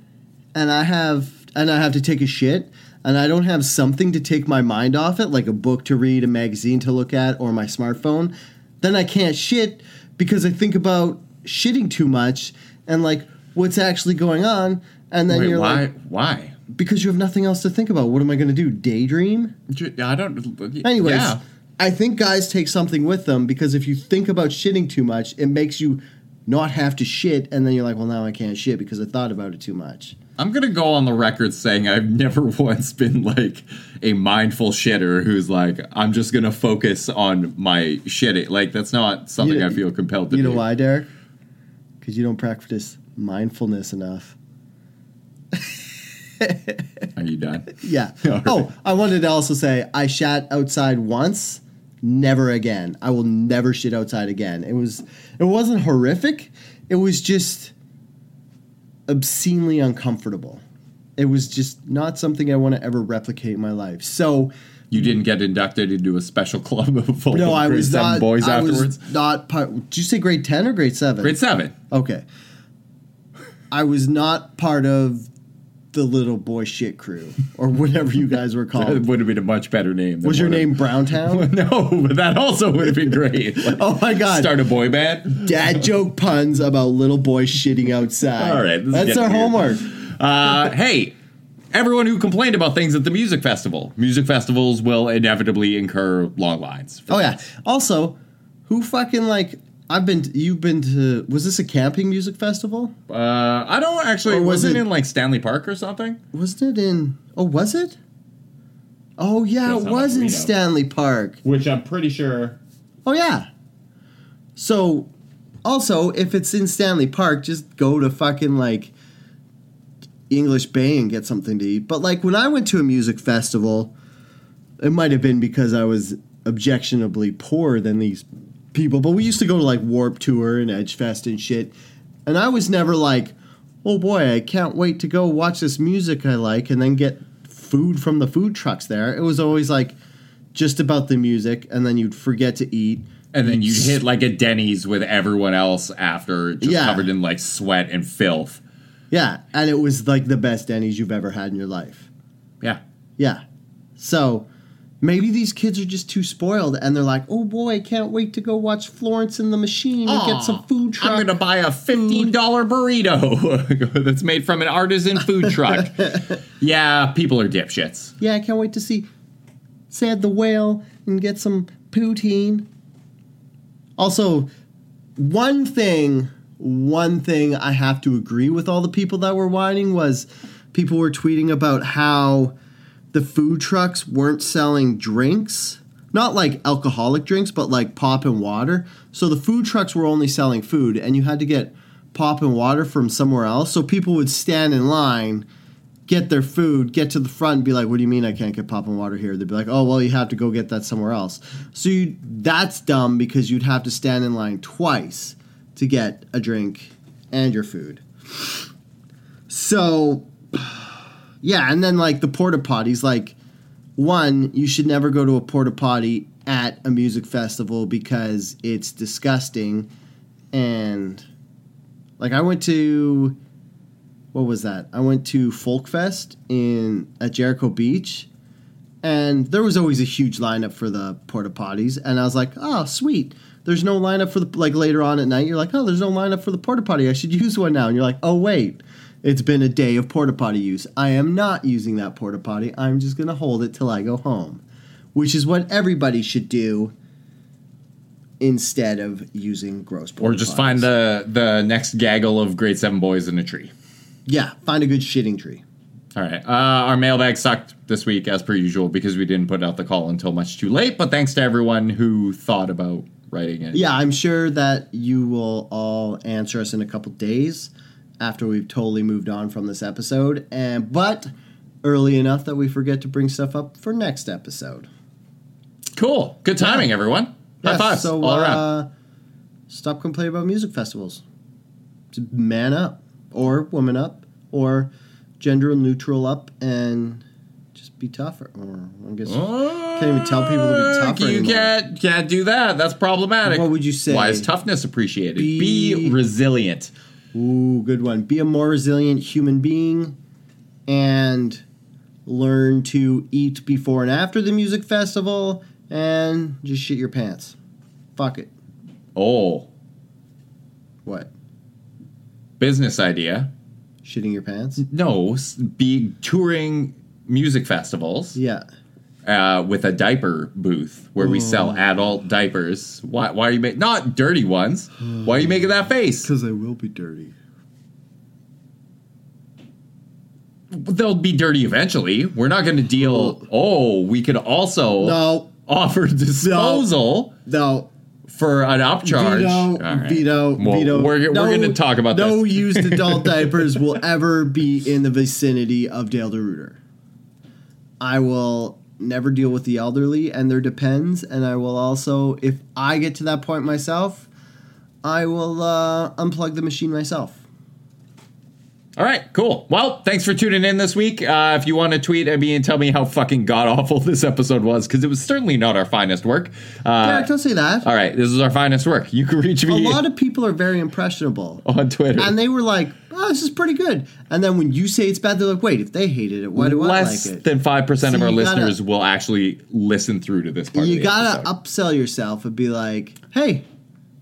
and I have and I have to take a shit and I don't have something to take my mind off it, like a book to read, a magazine to look at, or my smartphone, then I can't shit because I think about shitting too much and like what's actually going on. And then Wait, you're why? like, why? because you have nothing else to think about. What am I going to do? Daydream? I don't. Anyways, yeah. I think guys take something with them because if you think about shitting too much, it makes you not have to shit, and then you're like, well, now I can't shit because I thought about it too much. I'm gonna go on the record saying I've never once been like a mindful shitter who's like I'm just gonna focus on my shitting. Like that's not something You- I feel compelled to You do. You know why, Derek? Because you don't practice mindfulness enough. Are you done? Yeah. All oh, right. Oh, I wanted to also say I shat outside once, never again. I will never shit outside again. It was it wasn't horrific. It was just obscenely uncomfortable. It was just not something I want to ever replicate in my life. So You didn't get inducted into a special club of full no, I was not. boys I afterwards. was not part. Did you say grade ten or grade seven? Grade seven. Okay. I was not part of the little boy shit crew or whatever you guys were That called. would have been a much better name. Was your name Browntown? no, but that also would have been great. Like, Oh my god. Start a boy band. Dad joke puns about little boys shitting outside. All right, That's our weird. homework. Uh, hey, everyone who complained about things at the music festival. Music festivals will inevitably incur long lines. Oh yeah. Also, who fucking like I've been to, you've been to was this a camping music festival? Uh, I don't actually. Or was was it it- in like Stanley Park or something? Wasn't it in Oh, was it? Oh yeah, it was in. Stanley Park. Which I'm pretty sure. Oh yeah. So also, if it's in Stanley Park, just go to fucking like English Bay and get something to eat. But like when I went to a music festival, it might have been because I was objectionably poorer than these people. But we used to go to like Warped Tour and Edge Fest and shit. And I was never like, oh boy, I can't wait to go watch this music I like and then get food from the food trucks there. It was always like just about the music and then you'd forget to eat. And then you'd hit like a Denny's with everyone else after, just Yeah. covered in like sweat and filth. Yeah, and it was like the best Denny's you've ever had in your life. Yeah. Yeah. So maybe these kids are just too spoiled and they're like, oh boy, I can't wait to go watch Florence and the Machine and get some food truck. I'm gonna buy a fifteen dollar burrito that's made from an artisan food truck. yeah, people are dipshits. yeah, I can't wait to see Said the Whale and get some poutine. Also, one thing, one thing I have to agree with all the people that were whining was people were tweeting about how the food trucks weren't selling drinks. Not like alcoholic drinks, but like pop and water. So the food trucks were only selling food, and you had to get pop and water from somewhere else. So people would stand in line, get their food, get to the front, and be like, "What do you mean I can't get pop and water here?" They'd be like, "Oh, well, you have to go get that somewhere else." So you, that's dumb because you'd have to stand in line twice to get a drink and your food. So, yeah, and then like the porta potties, like one, you should never go to a porta potty at a music festival because it's disgusting, and like I went to what was that? I went to Folk Fest in at Jericho Beach, and there was always a huge lineup for the porta potties, and I was like, oh sweet. There's no lineup for the like later on at night. You're like, oh, there's no lineup for the porta potty. I should use one now. And you're like, oh wait, It's been a day of porta potty use. I am not using that porta potty. I'm just going to hold it till I go home, which is what everybody should do instead of using gross porta Or just potties. find the the next gaggle of grade seven boys in a tree. Yeah, find a good shitting tree. All right. Uh, our mailbag sucked this week, as per usual, because we didn't put out the call until much too late. But thanks to everyone who thought about writing it. Yeah, I'm sure that you will all answer us in a couple days after we've totally moved on from this episode, and but early enough that we forget to bring stuff up for next episode. Cool. Good timing, everyone. High Yeah, fives So all around. uh, stop complaining about music festivals. Man up, or woman up, or gender neutral up, and just be tougher. Or I guess can't even tell people to be tougher You anymore. can't can't do that. That's problematic. What would you say? Why is toughness appreciated? Be- Be, resilient. Ooh, good one. Be a more resilient human being and learn to eat before and after the music festival and just shit your pants. Fuck it. Oh, What? business idea. Shitting your pants? No, be touring music festivals Yeah. Uh, with a diaper booth where we sell Oh. adult diapers. Why? Why are you making not dirty ones? Why are you making that face? Because I will be dirty. They'll be dirty eventually. We're not going to deal. Oh, we could also No, offer disposal no. for an upcharge. Veto, All right. veto, Well, veto. We're, we're going to talk about no this. used adult diapers will ever be in the vicinity of Dale DeRuiter. I will never deal with the elderly and their depends, and I will also, if I get to that point myself, I will uh, unplug the machine myself. All right, cool. Well, thanks for tuning in this week. Uh, if you want to tweet at me and tell me how fucking god awful this episode was, because it was certainly not our finest work. Uh, Derek, don't say that. all right, this is our finest work. You can reach me. A lot of people are very impressionable. on Twitter. And they were like, oh, this is pretty good. And then when you say it's bad, they're like, wait, if they hated it, why do Less I like it? than five percent of our gotta- listeners will actually listen through to this part. you gotta episode. upsell yourself and be like, hey,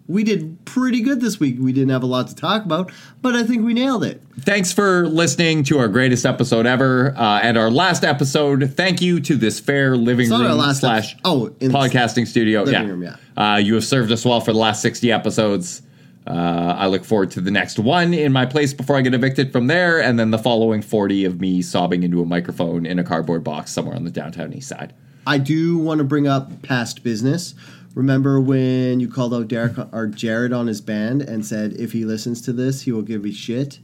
we did pretty good this week. We didn't have a lot to talk about, but I think we nailed it. Thanks for listening to our greatest episode ever uh, and our last episode. Thank you to this fair living room last slash oh, podcasting studio. living yeah. room, yeah. Uh, you have served us well for the last 60 episodes. Uh, I look forward to the next one in my place before I get evicted from there, and then the following 40 of me sobbing into a microphone in a cardboard box somewhere on the downtown east side. I do want to bring up past business. Remember when you called out Derek or Jared on his band and said if he listens to this, he will give me shit?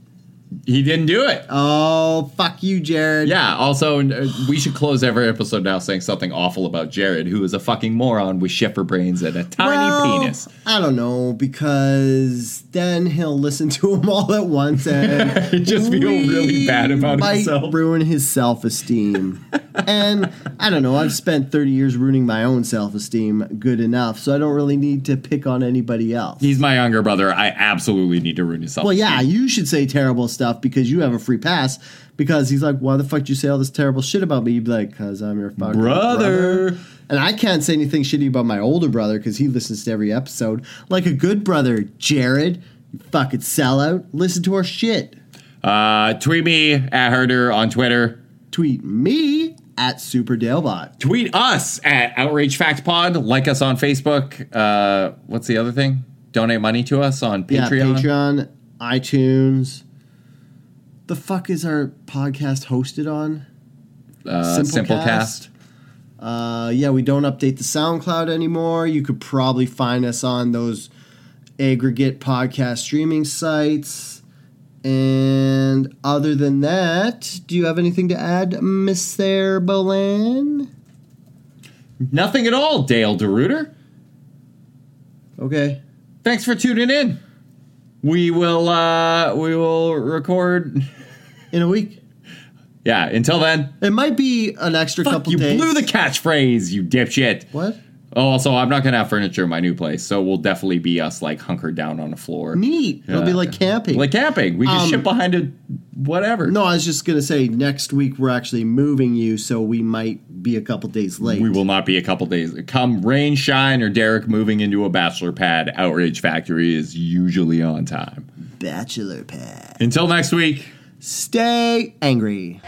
He didn't do it. Oh, fuck you, Jared. Yeah, also, uh, we should close every episode now saying something awful about Jared, who is a fucking moron with shiffer brains and a tiny Well, penis. I don't know because then he'll listen to them all at once and Just feel really bad about might himself. ruin his self esteem. and I don't know. I've spent thirty years ruining my own self esteem good enough, so I don't really need to pick on anybody else. He's my younger brother. I absolutely need to ruin his self. well, yeah, you should say terrible stuff because you have a free pass. Because he's like, why the fuck do you say all this terrible shit about me? You'd be like, cause I'm your fucking Brother. And I can't say anything shitty about my older brother because he listens to every episode. Like a good brother, Jared. You fucking sellout. Listen to our shit. Uh, tweet me at Herder on Twitter. Tweet me at SuperDalebot. Tweet us at Outrage Fact Pod. Like us on Facebook. Uh, what's the other thing? Donate money to us on Patreon. Yeah, Patreon, iTunes. The fuck is our podcast hosted on? Uh, Simplecast. Simplecast. Uh, yeah, we don't update the SoundCloud anymore. You could probably find us on those aggregate podcast streaming sites. And other than that, do you have anything to add, Mr. Bolan? Nothing at all, Dale DeRuiter. Okay. Thanks for tuning in. We will uh we will record In a week. Yeah, until then. It might be an extra Fuck, couple you days. blew the catchphrase, you dipshit. What? Oh, also, I'm not gonna have furniture in my new place, so we'll definitely be us like hunkered down on the floor. Neat. It'll be like camping. Like camping. We can Um, shit behind a whatever. no, I was just gonna say next week we're actually moving you, so we might be a couple days late. We will not be a couple days. Come rain, shine, or Derek moving into a bachelor pad, Outrage Factory is usually on time. Bachelor pad. Until next week, stay angry.